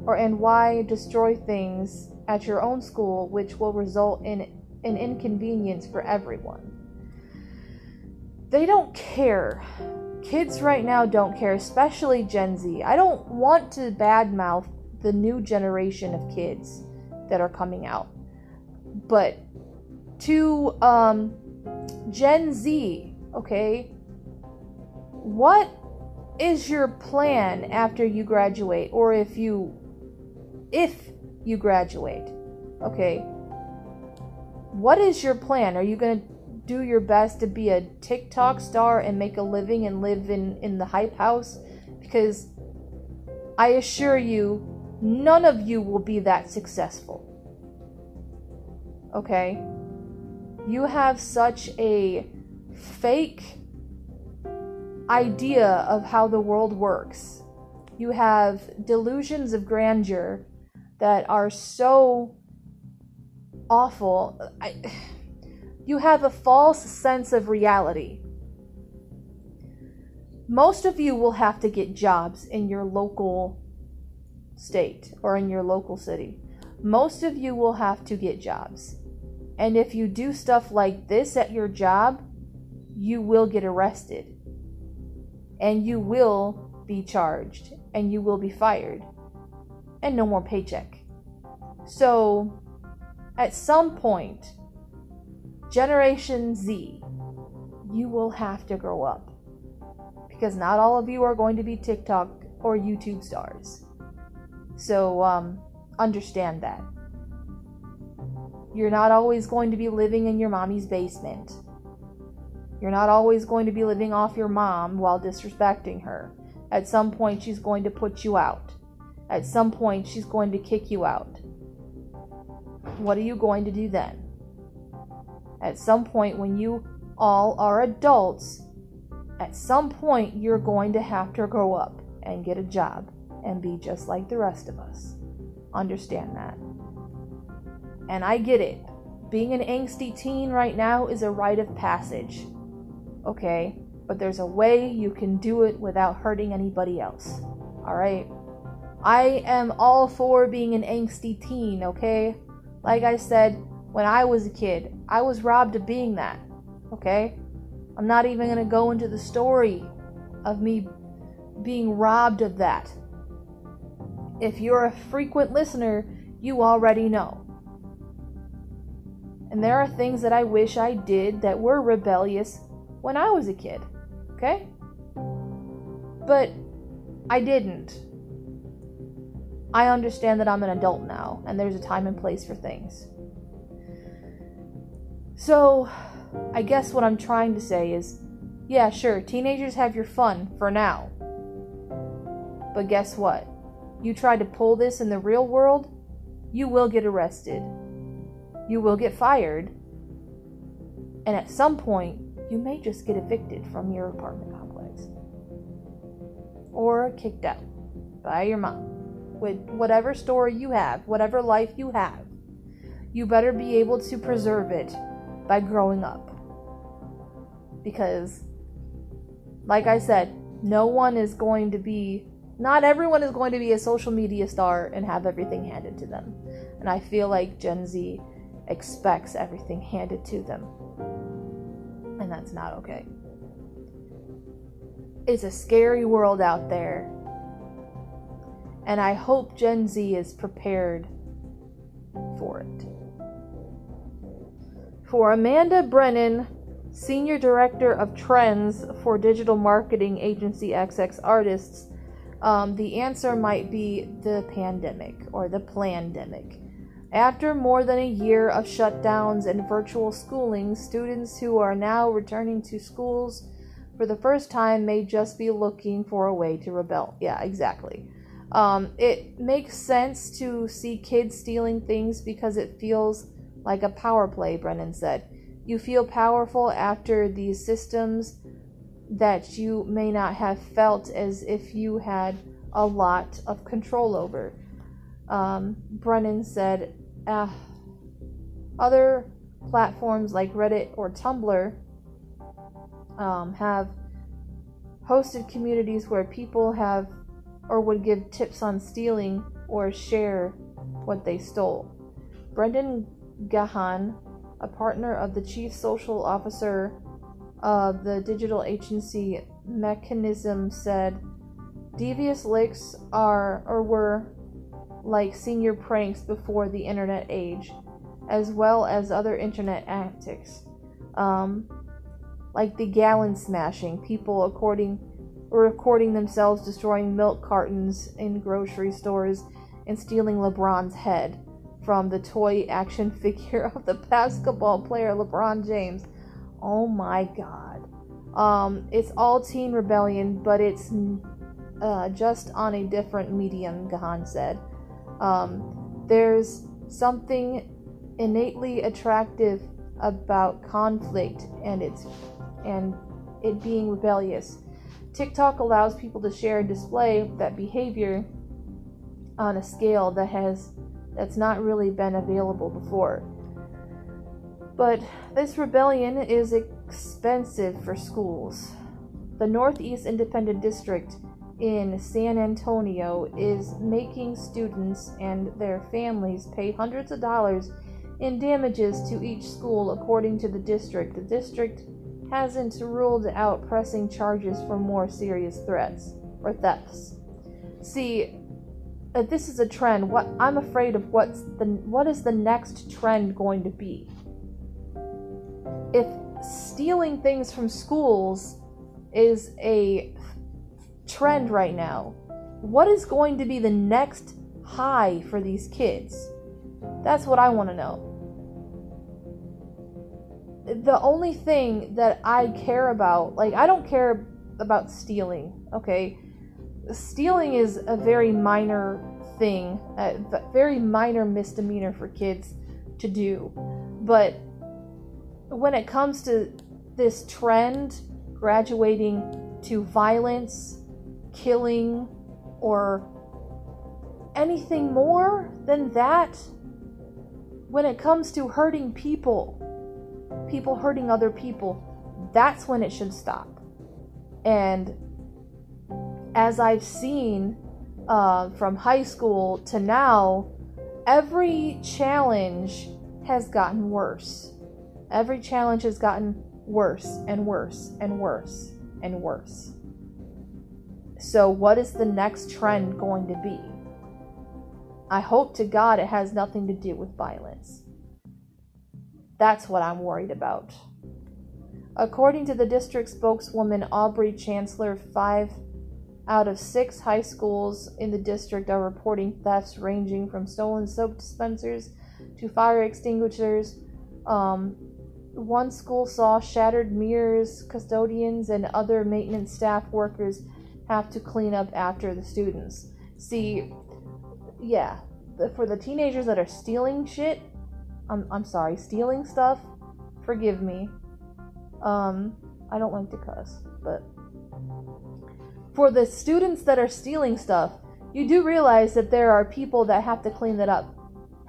or and why destroy things at your own school which will result in an inconvenience for everyone? They don't care Kids right now don't care, especially Gen Z. I don't want to badmouth the new generation of kids that are coming out. But to um, Gen Z, okay, what is your plan after you graduate or if you if you graduate? Okay. What is your plan? Are you going to do your best to be a TikTok star and make a living and live in, in the hype house because I assure you, none of you will be that successful. Okay? You have such a fake idea of how the world works. You have delusions of grandeur that are so awful. I you have a false sense of reality. Most of you will have to get jobs in your local state or in your local city. Most of you will have to get jobs. And if you do stuff like this at your job, you will get arrested. And you will be charged. And you will be fired. And no more paycheck. So, at some point, Generation Z, you will have to grow up. Because not all of you are going to be TikTok or YouTube stars. So, um, understand that. You're not always going to be living in your mommy's basement. You're not always going to be living off your mom while disrespecting her. At some point, she's going to put you out. At some point, she's going to kick you out. What are you going to do then? At some point, when you all are adults, at some point you're going to have to grow up and get a job and be just like the rest of us. Understand that. And I get it. Being an angsty teen right now is a rite of passage. Okay? But there's a way you can do it without hurting anybody else. Alright? I am all for being an angsty teen, okay? Like I said, when I was a kid. I was robbed of being that. Okay? I'm not even going to go into the story of me being robbed of that. If you're a frequent listener, you already know. And there are things that I wish I did that were rebellious when I was a kid. Okay? But I didn't. I understand that I'm an adult now, and there's a time and place for things. So, I guess what I'm trying to say is yeah, sure, teenagers have your fun for now. But guess what? You try to pull this in the real world, you will get arrested. You will get fired. And at some point, you may just get evicted from your apartment complex. Or kicked out by your mom. With whatever story you have, whatever life you have you better be able to preserve it by growing up. Because, like I said, no one is going to be, not everyone is going to be a social media star and have everything handed to them. And I feel like Gen Z expects everything handed to them. And that's not okay. It's a scary world out there. And I hope Gen Z is prepared for it. For Amanda Brennan, Senior Director of Trends for digital marketing agency XX Artists, um, the answer might be the pandemic or the plandemic. After more than a year of shutdowns and virtual schooling, students who are now returning to schools for the first time may just be looking for a way to rebel. Yeah, exactly. Um, it makes sense to see kids stealing things because it feels like a power play, Brennan said. You feel powerful after these systems that you may not have felt as if you had a lot of control over. Um, Brennan said, uh, other platforms like Reddit or Tumblr um, have hosted communities where people have or would give tips on stealing or share what they stole. Brendan Gahan, a partner of the chief social officer of the digital agency Mechanism, said devious licks are or were like senior pranks before the internet age, as well as other internet antics. Um, like the gallon smashing, people according recording themselves destroying milk cartons in grocery stores and stealing LeBron's head from the toy action figure of the basketball player LeBron James. Oh my god. Um, it's all teen rebellion, but it's uh, just on a different medium, Gahan said. Um, there's something innately attractive about conflict and its and it being rebellious. TikTok allows people to share and display that behavior on a scale that has that's not really been available before. But this rebellion is expensive for schools. The Northeast Independent District in San Antonio is making students and their families pay hundreds of dollars in damages to each school according to the district. The district hasn't ruled out pressing charges for more serious threats or thefts. See, uh, this is a trend. What I'm afraid of what's the what is the next trend going to be? If stealing things from schools is a trend right now. What is going to be the next high for these kids? That's what I want to know. The only thing that I care about, like, I don't care about stealing, okay? Stealing is a very minor thing, a very minor misdemeanor for kids to do. But when it comes to this trend graduating to violence killing or anything more than that when it comes to hurting people, people hurting other people, that's when it should stop. And as I've seen uh, from high school to now, every challenge has gotten worse. Every challenge has gotten worse and worse and worse and worse. So, what is the next trend going to be? I hope to God it has nothing to do with violence. That's what I'm worried about. According to the district spokeswoman Aubrey Chancellor, five out of six high schools in the district are reporting thefts ranging from stolen soap dispensers to fire extinguishers. Um, one school saw shattered mirrors, custodians, and other maintenance staff workers have to clean up after the students. See, yeah, for the teenagers that are stealing shit, I'm, I'm sorry, stealing stuff, forgive me. Um, I don't like to cuss, but for the students that are stealing stuff, you do realize that there are people that have to clean that up,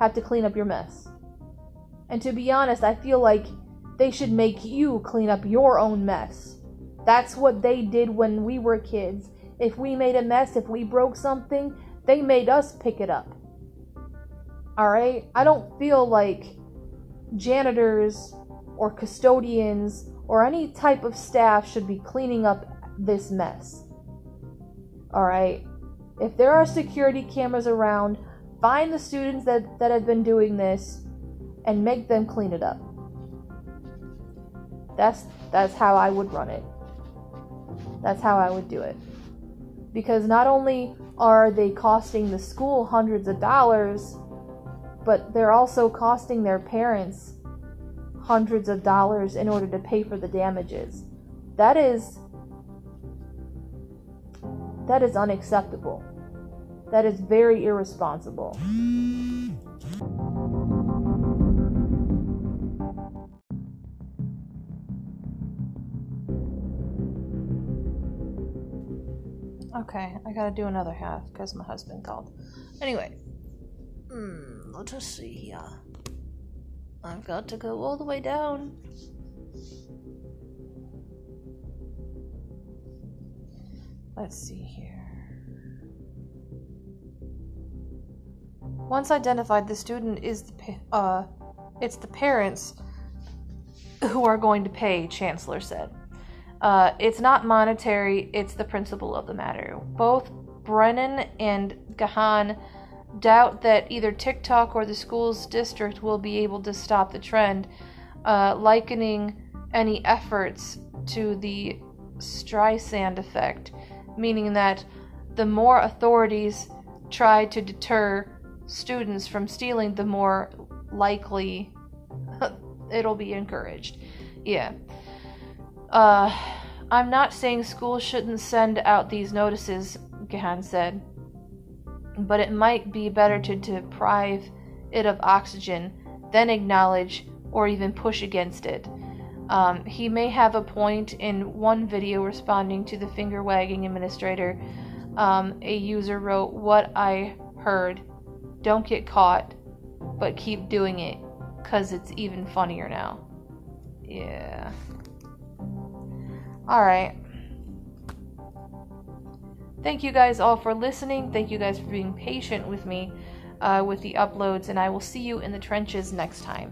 have to clean up your mess. And to be honest, I feel like they should make you clean up your own mess. That's what they did when we were kids. If we made a mess, if we broke something, they made us pick it up. Alright? I don't feel like janitors or custodians or any type of staff should be cleaning up this mess. Alright? If there are security cameras around, find the students that, that have been doing this and make them clean it up. That's that's how I would run it. That's how I would do it. Because not only are they costing the school hundreds of dollars, but they're also costing their parents hundreds of dollars in order to pay for the damages. That is that is unacceptable. That is very irresponsible. Okay, I gotta do another half because my husband called. Anyway, mm, let us see here. I've got to go all the way down. Let's see here. Once identified, the student is the uh, it's the parents who are going to pay. Chancellor said. Uh, it's not monetary, it's the principle of the matter. Both Brennan and Gahan doubt that either TikTok or the school's district will be able to stop the trend, uh, likening any efforts to the Streisand effect, meaning that the more authorities try to deter students from stealing, the more likely it'll be encouraged. Yeah. Uh, I'm not saying schools shouldn't send out these notices, Gahan said, but it might be better to deprive it of oxygen than acknowledge or even push against it. Um, he may have a point in one video responding to the finger wagging administrator. Um, a user wrote, What I heard. Don't get caught, but keep doing it, because it's even funnier now. Yeah. Alright. Thank you guys all for listening. Thank you guys for being patient with me uh, with the uploads, and I will see you in the trenches next time.